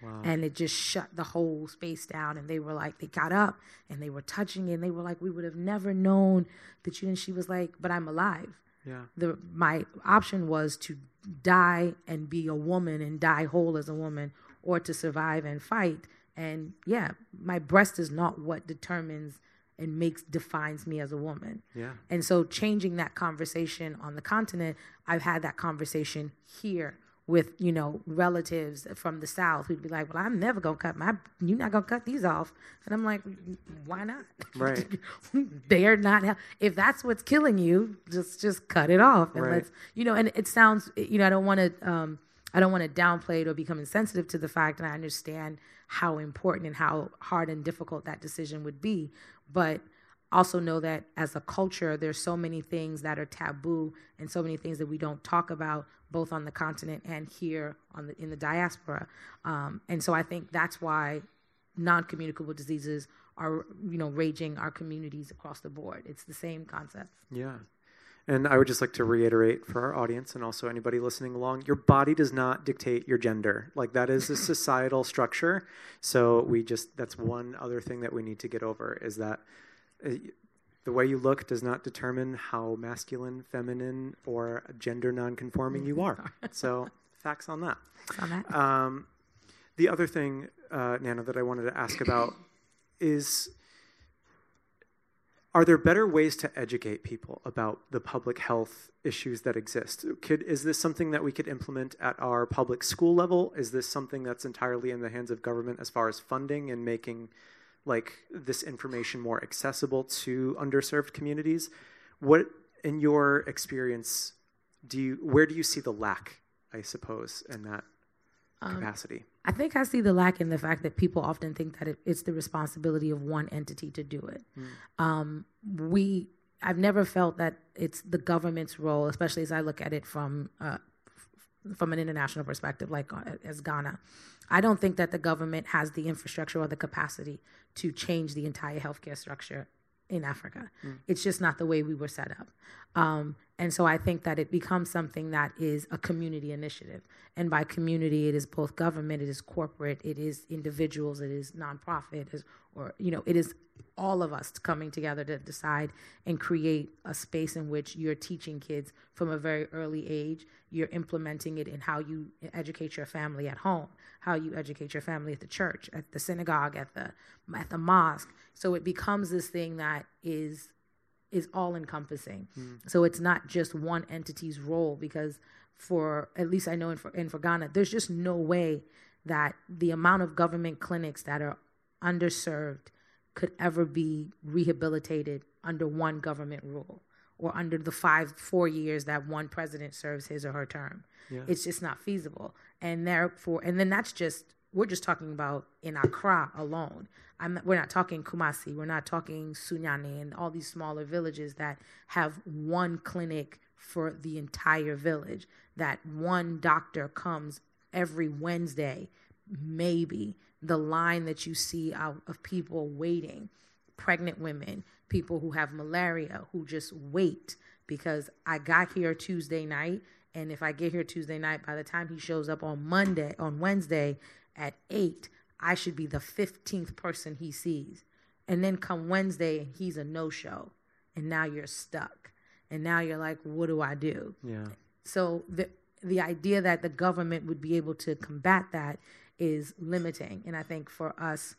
Wow. And it just shut the whole space down. And they were like, they got up and they were touching it. And they were like, we would have never known that you. And she was like, but I'm alive. Yeah. The my option was to die and be a woman and die whole as a woman, or to survive and fight. And yeah, my breast is not what determines and makes defines me as a woman. Yeah. And so changing that conversation on the continent, I've had that conversation here with you know relatives from the south who'd be like, "Well, I'm never gonna cut my. You're not gonna cut these off," and I'm like, "Why not? Right? <laughs> They're not. If that's what's killing you, just just cut it off and Right. let's you know." And it sounds you know I don't want to um, I don't want to downplay it or become insensitive to the fact, and I understand how important and how hard and difficult that decision would be, but also know that as a culture there's so many things that are taboo and so many things that we don't talk about both on the continent and here the in the diaspora. Um, and so i think that's why non-communicable diseases are you know raging our communities across the board. It's the same concept. Yeah. And I would just like to reiterate for our audience and also anybody listening along your body does not dictate your gender. Like, that is a <laughs> societal structure. So, we just, that's one other thing that we need to get over is that uh, the way you look does not determine how masculine, feminine, or gender nonconforming you are. <laughs> So, facts on that. on that Um, the other thing, uh, Nana, that I wanted to ask about is are there better ways to educate people about the public health issues that exist? Could, is this something that we could implement at our public school level? Is this something that's entirely in the hands of government as far as funding and making like this information more accessible to underserved communities? What, in your experience, do you where do you see the lack? I suppose in that um, capacity. I think I see the lack in the fact that people often think that it, it's the responsibility of one entity to do it. Um, we, I've never felt that it's the government's role, especially as I look at it from uh, from an international perspective, like uh, as Ghana. I don't think that the government has the infrastructure or the capacity to change the entire healthcare structure in Africa. It's just not the way we were set up. Um, and so I think that it becomes something that is a community initiative. And by community, it is both government, it is corporate, it is individuals, it is nonprofit, it is, or, you know, it is all of us coming together to decide and create a space in which you're teaching kids from a very early age. You're implementing it in how you educate your family at home, how you educate your family at the church, at the synagogue, at the at the mosque. So it becomes this thing that is is all encompassing. Hmm. So it's not just one entity's role because for at least I know in for, in for Ghana, there's just no way that the amount of government clinics that are underserved could ever be rehabilitated under one government rule or under the five four years that one president serves his or her term. It's just not feasible. And therefore and then that's just we're just talking about in Accra alone. We're not talking Kumasi, we're not talking Sunyani and all these smaller villages that have one clinic for the entire village. That one doctor comes every Wednesday, maybe. The line that you see out of people waiting pregnant women, people who have malaria, who just wait because I got here Tuesday night. And if I get here Tuesday night, by the time he shows up on Monday, on Wednesday at 8, I should be the 15th person he sees. And then come Wednesday, he's a no show. And now you're stuck. And now you're like, what do I do? Yeah. So the the idea that the government would be able to combat that is limiting. And I think for us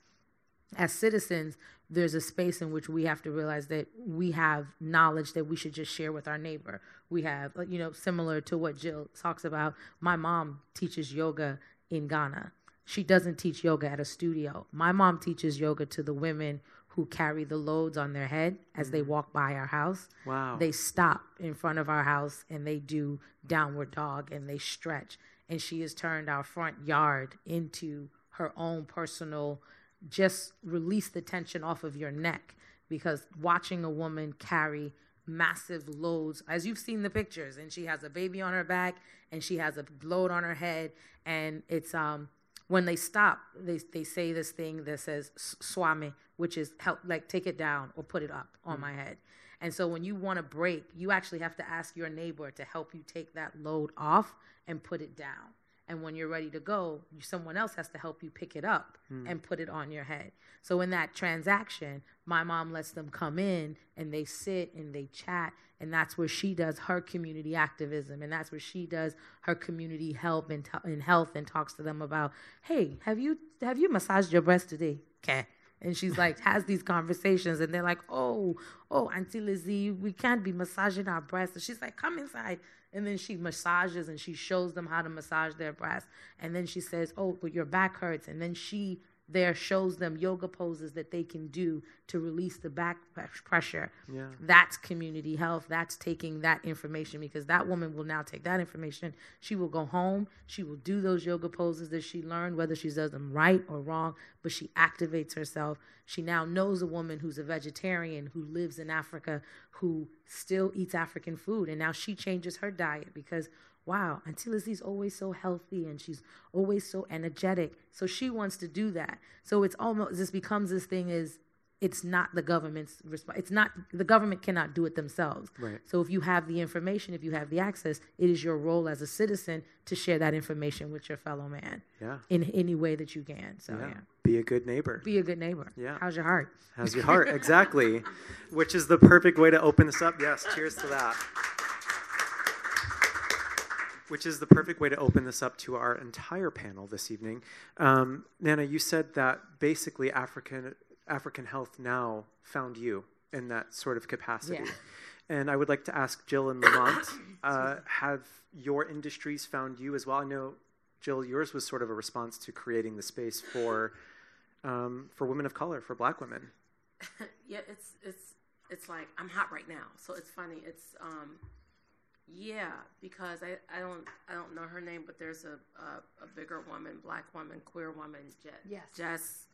as citizens, there's a space in which we have to realize that we have knowledge that we should just share with our neighbor. We have, you know, similar to what Jyll talks about. My mom teaches yoga in Ghana. She doesn't teach yoga at a studio. My mom teaches yoga to the women who carry the loads on their head as they walk by our house. Wow. They stop in front of our house and they do downward dog and they stretch. And she has turned our front yard into her own personal, just release the tension off of your neck. Because watching a woman carry massive loads, as you've seen the pictures, and she has a baby on her back and she has a load on her head, and it's um when they stop, they they say this thing that says swami, which is help like take it down or put it up on mm. my head. And so when you want to break, you actually have to ask your neighbor to help you take that load off and put it down. And when you're ready to go, someone else has to help you pick it up hmm. and put it on your head. So in that transaction, my mom lets them come in and they sit and they chat. And that's where she does her community activism. And that's where she does her community help and, t- and health and talks to them about hey have you have you massaged your breast today? Okay and she's like <laughs> has these conversations. And they're like oh oh auntie lizzie we can't be massaging our breasts. And she's like come inside and then she massages and she shows them how to massage their breasts. And then she says oh but your back hurts. And then she there shows them yoga poses that they can do to release the back pressure. Yeah. That's community health. That's taking that information because that woman will now take that information. She will go home. She will do those yoga poses that she learned, whether she does them right or wrong, but she activates herself. She now knows a woman who's a vegetarian who lives in Africa who still eats African food. And now she changes her diet because wow, Auntie Lizzie's always so healthy and she's always so energetic. So she wants to do that. So it's almost this becomes this thing is it's not the government's response. It's not the government cannot do it themselves. Right. So if you have the information, if you have the access, it is your role as a citizen to share that information with your fellow man. Yeah. In any way that you can. So Yeah. yeah. Be a good neighbor. Be a good neighbor. Yeah. How's your heart? How's your heart? exactly. <laughs> Which is the perfect way to open this up. Yes, cheers to that. Which is the perfect way to open this up to our entire panel this evening. Um, Nana, you said that basically African African Health Now found you in that sort of capacity. Yeah. And I would like to ask Jyll and Lamont, <coughs> uh, have your industries found you as well? I know, Jyll, yours was sort of a response to creating the space for um, for women of color, for Black women. <laughs> yeah, it's it's it's like I'm hot right now, so it's funny. It's um, yeah, because I, I don't I don't know her name, but there's a a, a bigger woman, black woman, queer woman, Je- Yes. Jess,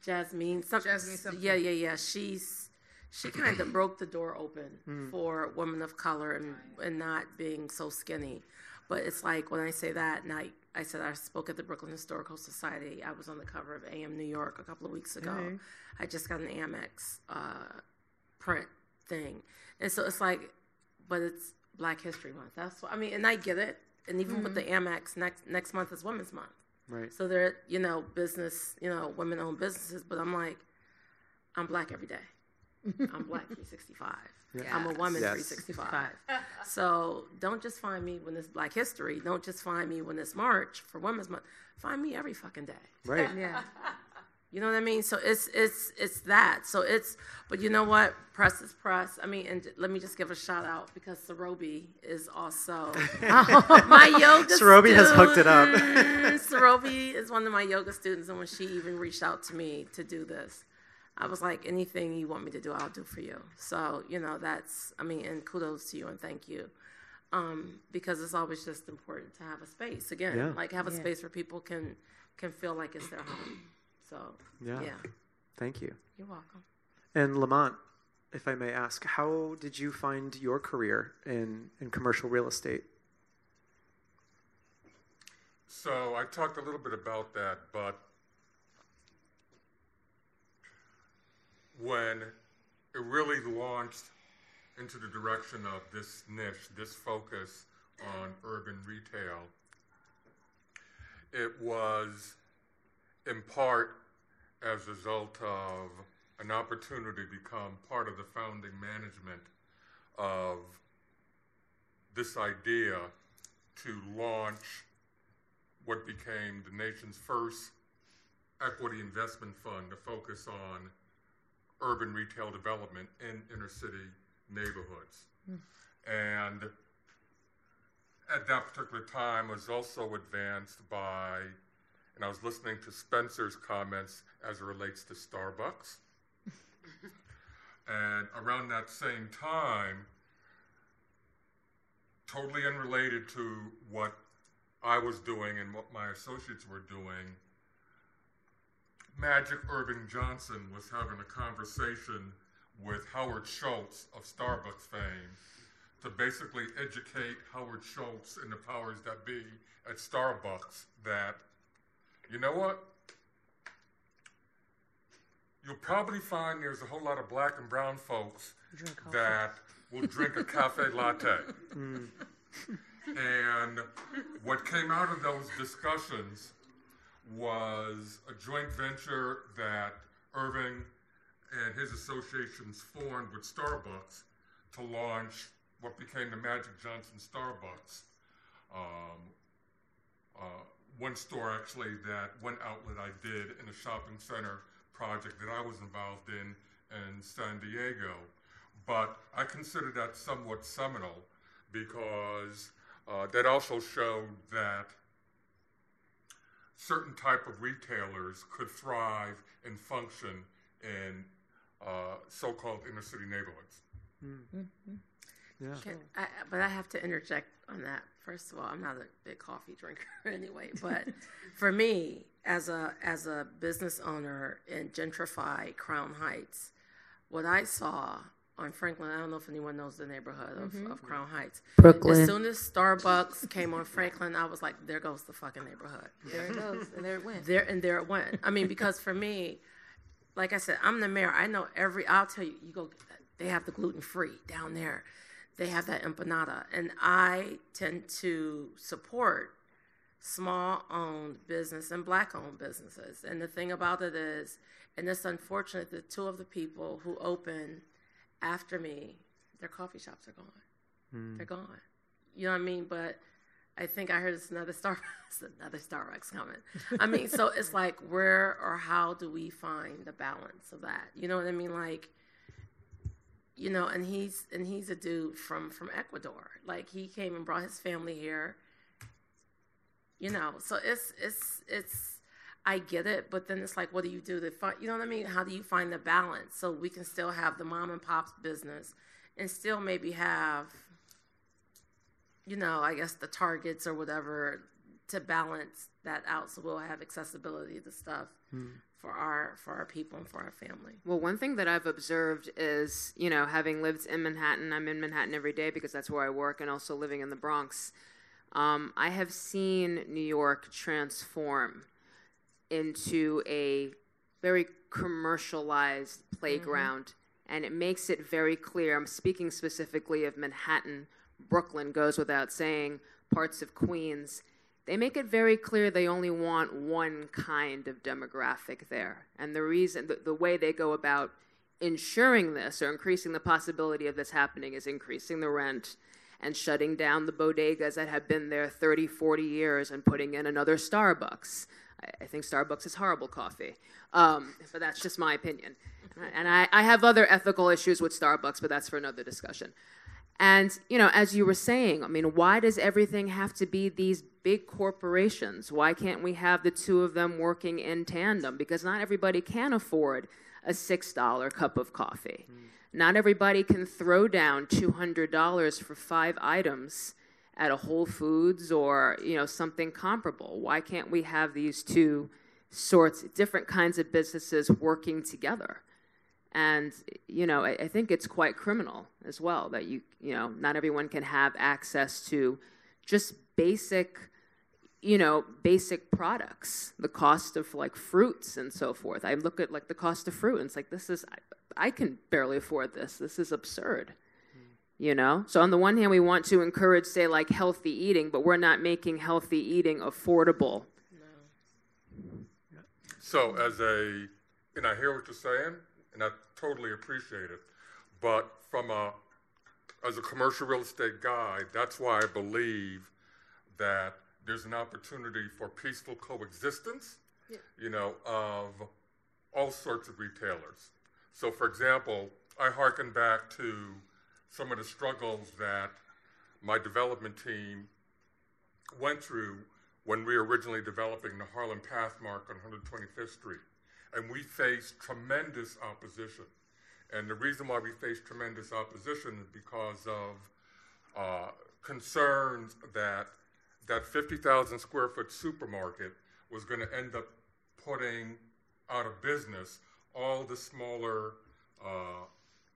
Jasmine, some, Jasmine something. Yeah, yeah, yeah. She's she kind of <clears throat> broke the door open for women of color and and not being so skinny. But it's like when I say that, and I, I said I spoke at the Brooklyn Historical Society. I was on the cover of AM New York a couple of weeks ago. I just got an Amex uh, print thing, and so it's like, but it's Black History Month. That's what I mean, and I get it. And even with the mm. Amex, next next month is Women's Month. Right. So they're you know business, you know women owned businesses, but I'm like, I'm black every day. <laughs> I'm black 365. I'm a woman Yes. 365. so don't just find me when it's Black History. Don't just find me when it's March for Women's Month. Find me every fucking day. Right. <laughs> Yeah. You know what I mean? So it's it's it's that. So it's but you know what? Press is press. I mean, and let me just give a shout out because Sarobi is also <laughs> my yoga. Sarobi has hooked it up. student. Sarobi is one of my yoga students, and when she even reached out to me to do this, I was like, anything you want me to do, I'll do for you. So you know, that's I mean, and kudos to you and thank you. Um, because it's always just important to have a space again, Yeah. like have a Yeah. space where people can can feel like it's their home. So Yeah. yeah. Thank you. You're welcome. And Lamont, if I may ask, how did you find your career in, in commercial real estate? So I talked a little bit about that, but when it really launched into the direction of this niche, this focus on urban retail, it was in part as a result of an opportunity to become part of the founding management of this idea to launch what became the nation's first equity investment fund to focus on urban retail development in inner city neighborhoods. Mm. And at that particular time was also advanced by, and I was listening to Spencer's comments as it relates to Starbucks. <laughs> and around that same time, totally unrelated to what I was doing and what my associates were doing, Magic Earvin Johnson was having a conversation with Howard Schultz of Starbucks fame to basically educate Howard Schultz and the powers that be at Starbucks that, you know what? You'll probably find there's a whole lot of black and brown folks that will drink a cafe <laughs> latte. Mm. And what came out of those discussions was a joint venture that Earvin and his associations formed with Starbucks to launch what became the Magic Johnson Starbucks. Um, uh, one store actually that one outlet I did in a shopping center project that I was involved in in San Diego. But I consider that somewhat seminal because uh, that also showed that certain type of retailers could thrive and function in uh, so-called inner city neighborhoods. Mm-hmm. Yeah. Can, I, but I have to interject on that. First of all, I'm not a big coffee drinker <laughs> anyway, but for me, as a as a business owner in gentrified Crown Heights, what I saw on Franklin, I don't know if anyone knows the neighborhood of, mm-hmm. of Crown Heights. Brooklyn. As soon as Starbucks came on Franklin, I was like, there goes the fucking neighborhood. There it goes, and there it went. There and there it went. I mean, because for me, like I said, I'm the mayor. I know every. I'll tell you, you go. They have the gluten free down there. They have that empanada, and I tend to support small owned business and black owned businesses. And the thing about it is, and it's unfortunate that two of the people who open after me, their coffee shops are gone. Mm. They're gone. You know what I mean? But I think I heard it's <laughs> another Starbucks, another Starbucks coming. I mean, so it's like where or how do we find the balance of that? You know what I mean? Like, you know, and he's and he's a dude from from Ecuador. Like he came and brought his family here. You know, so it's it's it's I get it, but then it's like, what do you do to find? You know what I mean? How do you find the balance so we can still have the mom and pop's business and still maybe have you know, I guess the targets or whatever to balance that out so we'll have accessibility to stuff hmm. For our for our people and for our family. Well, one thing that I've observed is, you know, having lived in Manhattan, I'm in Manhattan every day because that's where I work and also living in the Bronx. Um, I have seen New York transform into a very commercialized playground, mm-hmm. and it makes it very clear. I'm speaking specifically of Manhattan Brooklyn goes without saying, parts of Queens, they make it very clear they only want one kind of demographic there. And the reason, the, the way they go about ensuring this or increasing the possibility of this happening is increasing the rent and shutting down the bodegas that have been there 30, 40 years and putting in another Starbucks. I, I think Starbucks is horrible coffee, um, but that's just my opinion. And I, I have other ethical issues with Starbucks, but that's for another discussion. And, you know, as you were saying, I mean, why does everything have to be these big corporations? Why can't we have the two of them working in tandem? Because not everybody can afford a $6 cup of coffee. Mm. Not everybody can throw down $200 for five items at a Whole Foods or, you know, something comparable. Why can't we have these two sorts, different kinds of businesses working together? And you know, I, I, think it's quite criminal as well that you you know not everyone can have access to just basic you know, basic products, the cost of like fruits and so forth. I look at like the cost of fruit and it's like, this is, I, I can barely afford this. This is absurd. Hmm. You know? So, on the one hand, we want to encourage, say, like healthy eating, but we're not making healthy eating affordable. So, as a, and I hear what you're saying, and I totally appreciate it, but from a, as a commercial real estate guy, that's why I believe that there's an opportunity for peaceful coexistence, yeah. you know, of all sorts of retailers. So, for example, I hearken back to some of the struggles that my development team went through when we were originally developing the Harlem Pathmark on 125th Street. And we faced tremendous opposition. And the reason why we faced tremendous opposition is because of uh, concerns that that 50,000 square foot supermarket was going to end up putting out of business all the smaller, uh,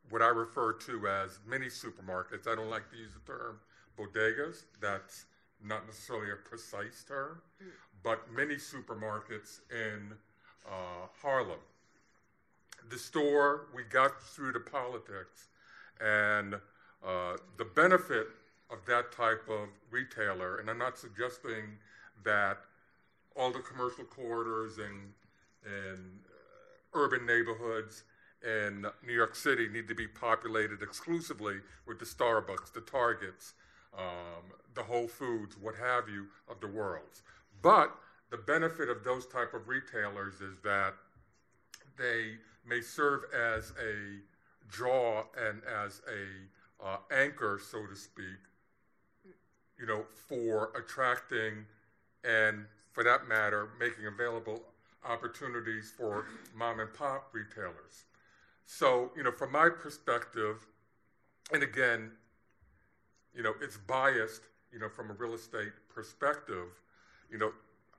what I refer to as mini supermarkets. I don't like to use the term bodegas. That's not necessarily a precise term, but many supermarkets in uh, Harlem. The store, we got through the politics, and uh, the benefit of that type of retailer, and I'm not suggesting that all the commercial corridors and, and uh, urban neighborhoods in New York City need to be populated exclusively with the Starbucks, the Targets, um, the Whole Foods, what have you, of the world. But the benefit of those type of retailers is that they may serve as a draw and as a uh, anchor, so to speak, you know, for attracting and, for that matter, making available opportunities for mom and pop retailers. So, you know, from my perspective, and again, you know, it's biased, you know, from a real estate perspective, you know,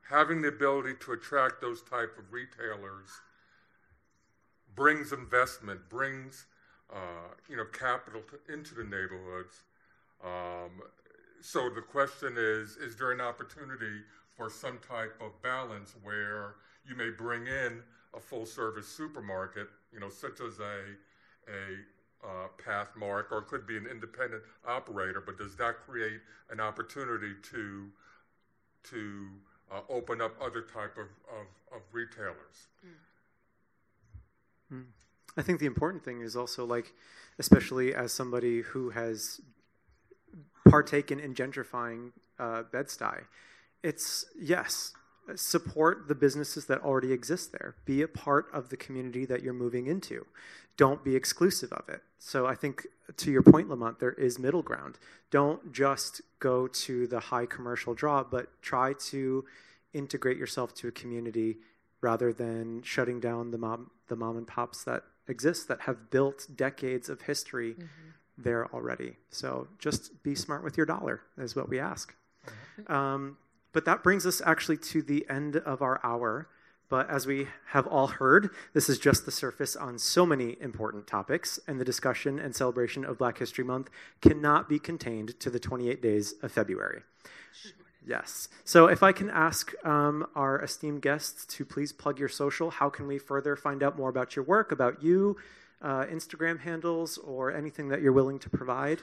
having the ability to attract those type of retailers brings investment, brings, uh, you know, capital to, into the neighborhoods. Um, so the question is, is there an opportunity for some type of balance where you may bring in a full service supermarket, you know, such as a, a uh, Pathmark, or could be an independent operator, but does that create an opportunity to to uh, open up other type of, of, of retailers? Mm. I think the important thing is also like, especially as somebody who has partaken in gentrifying uh, Bed-Stuy, it's yes, support the businesses that already exist there. Be a part of the community that you're moving into. Don't be exclusive of it. So I think to your point, Lamont, there is middle ground. Don't just go to the high commercial draw, but try to integrate yourself to a community rather than shutting down the mom the mom and pops that exist that have built decades of history mm-hmm. There already. So just be smart with your dollar is what we ask. Um, but that brings us actually to the end of our hour. But as we have all heard, this is just the surface on so many important topics, and the discussion and celebration of Black History Month cannot be contained to the 28 days of February. Yes. So if I can ask um, our esteemed guests to please plug your social, how can we further find out more about your work, about you, uh, Instagram handles, or anything that you're willing to provide?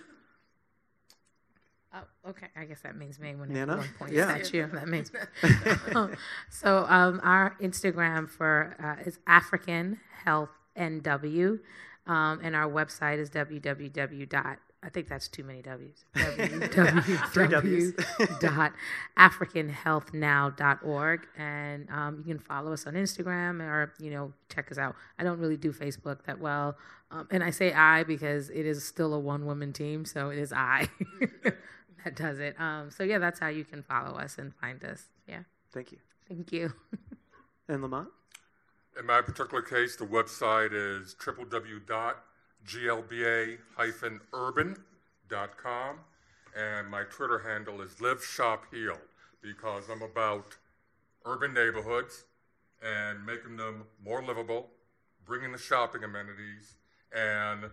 Oh, okay. I guess that means me when Nana? everyone points yeah. at you. That means. <laughs> <laughs> so um, our Instagram for uh, is African Health NW, um, and our website is www. Dot I think that's too many W's. <laughs> www. <laughs> dot AfricanHealthNow.org. And um, you can follow us on Instagram or, you know, check us out. I don't really do Facebook that well. Um, and I say I because it is still a one woman team, so it is I <laughs> that does it. Um, so yeah, that's how you can follow us and find us. Yeah. Thank you. Thank you. and Lamont? In my particular case, the website is www.glba-urban.com, and my Twitter handle is Live Shop Heal because I'm about urban neighborhoods and making them more livable, bringing the shopping amenities, and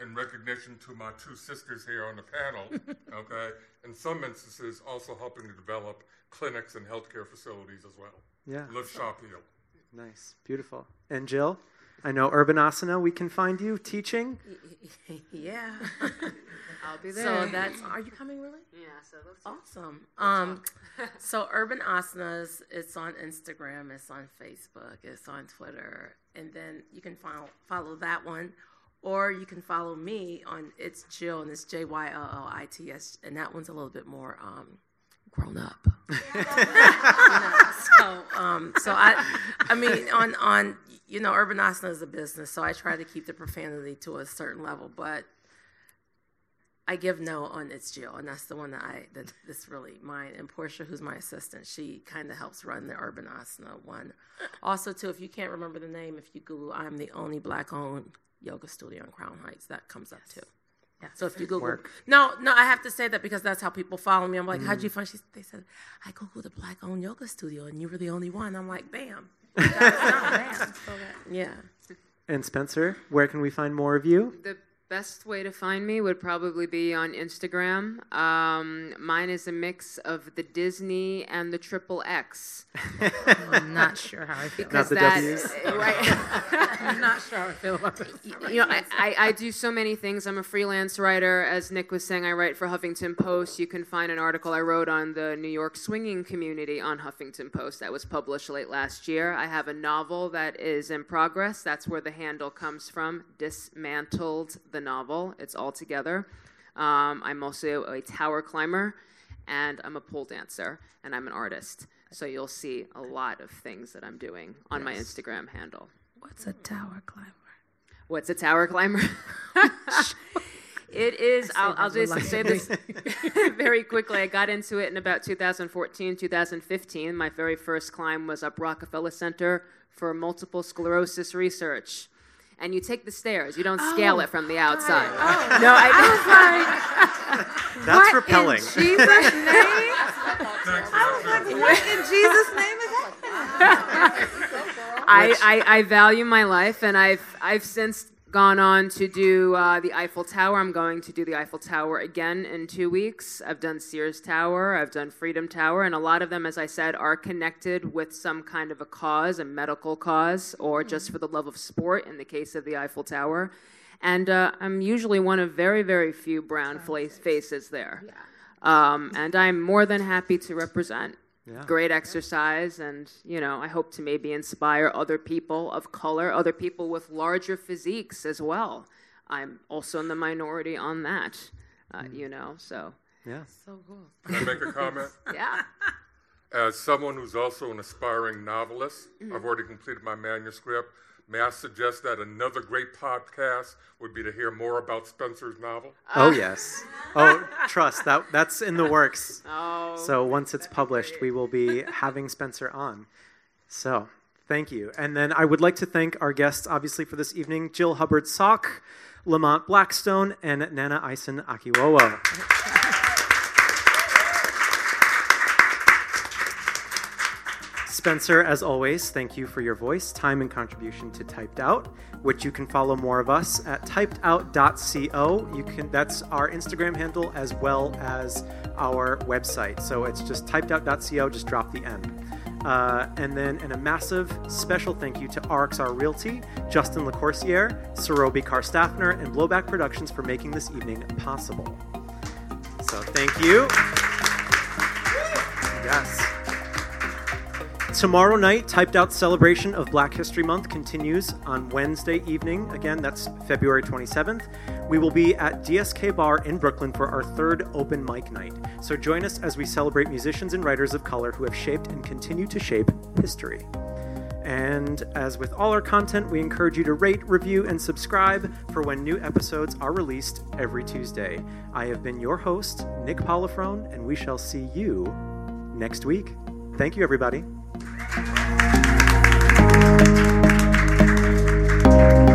in recognition to my two sisters here on the panel, <laughs> okay? In some instances, also helping to develop clinics and healthcare facilities as well. Yeah. Live Shop Heal. Nice. Beautiful. And Jyll, I know Urbanasana, we can find you teaching. <laughs> yeah. I'll be there. so that's. Are you coming really? yeah. So let's. Awesome. Um, so Urban Asanas, it's on Instagram, it's on Facebook, it's on Twitter, and then you can follow follow that one, or you can follow me on it's Jyll and it's J Y L L I T S, and that one's a little bit more um, grown up. You <laughs> know, so um, so I I mean on on you know Urban Asana is a business, so I try to keep the profanity to a certain level, but I give no on it's Jyll, and that's the one that I that that's really mine. And Portia, who's my assistant, she kind of helps run the Urban Asana one. Also, too, if you can't remember the name, if you Google, I'm the only black-owned yoga studio in Crown Heights. That comes up too. Yeah. So if you Google, Work. no, no, I have to say that because that's how people follow me. I'm like, how'd you mm. find? She, they said, I googled a black-owned yoga studio, and you were the only one. I'm like, bam. Bam. So that- yeah. And Spencer, where can we find more of you? The best way to find me would probably be on Instagram. Um, mine is a mix of the Disney and the Triple X. I'm not sure how I feel. Not the that- W's? <laughs> right. I'm not sure how I feel about this. you know, I, I, I do so many things. I'm a freelance writer. As Nick was saying, I write for Huffington Post. You can find an article I wrote on the New York swinging community on Huffington Post that was published late last year. I have a novel that is in progress. That's where the handle comes from. Dismantled the novel. It's all together. Um, I'm also a tower climber, and I'm a pole dancer, and I'm an artist. So you'll see a lot of things that I'm doing on my Instagram handle. What's a tower climber? What's a tower climber? <laughs> it is. I'll, I'll just say this <laughs> very quickly. I got into it in about 2014, 2015. My very first climb was up Rockefeller Center for multiple sclerosis research. And you take the stairs. You don't oh, scale it from the outside. Oh. No, <laughs> <laughs> I, was like. That's rappelling. In Jesus' name? I was What in Jesus' name is that? <laughs> I, I, I value my life, and I've I've since gone on to do uh, the Eiffel Tower. I'm going to do the Eiffel Tower again in two weeks. I've done Sears Tower, I've done Freedom Tower, and a lot of them, as I said, are connected with some kind of a cause, a medical cause, or just for the love of sport. In the case of the Eiffel Tower, and uh, I'm usually one of very very few brown faces there. Um, and I'm more than happy to represent Yeah. great exercise and you know i hope to maybe inspire other people of color other people with larger physiques as well i'm also in the minority on that uh, you know so Yeah. So cool. Can I make a comment? <laughs> yeah As someone who's also an aspiring novelist, Mm-hmm. I've already completed my manuscript. May I suggest that another great podcast would be to hear more about Spencer's novel? Oh uh, yes. Oh, <laughs> trust that that's in the works. oh So once it's published, we will be <laughs> having Spencer on. So thank you. And then I would like to thank our guests, obviously, for this evening Jyll Hubbard-Salk, Lamont Blackstone, and Nana Eyeson-Akiwowo. Spencer, as always, thank you for your voice, time, and contribution to Typed Out, which you can follow more of us at typedout.co. You can that's our Instagram handle as well as our website. So it's just typedout.co, just drop the N. Uh, and then, and a massive special thank you to RXR Realty, Justin LaCourciere, Sorobi Carstaffner, and Blowback Productions for making this evening possible. So thank you. Yes. Tomorrow night, Typed Out celebration of Black History Month continues on Wednesday evening. Again, that's February 27th. We will be at DSK Bar in Brooklyn for our third open mic night. So join us as we celebrate musicians and writers of color who have shaped and continue to shape history. And as with all our content, we encourage you to rate, review, and subscribe for when new episodes are released every Tuesday. I have been your host, Nick Polifrone, and we shall see you next week. Thank you, everybody. Thank you.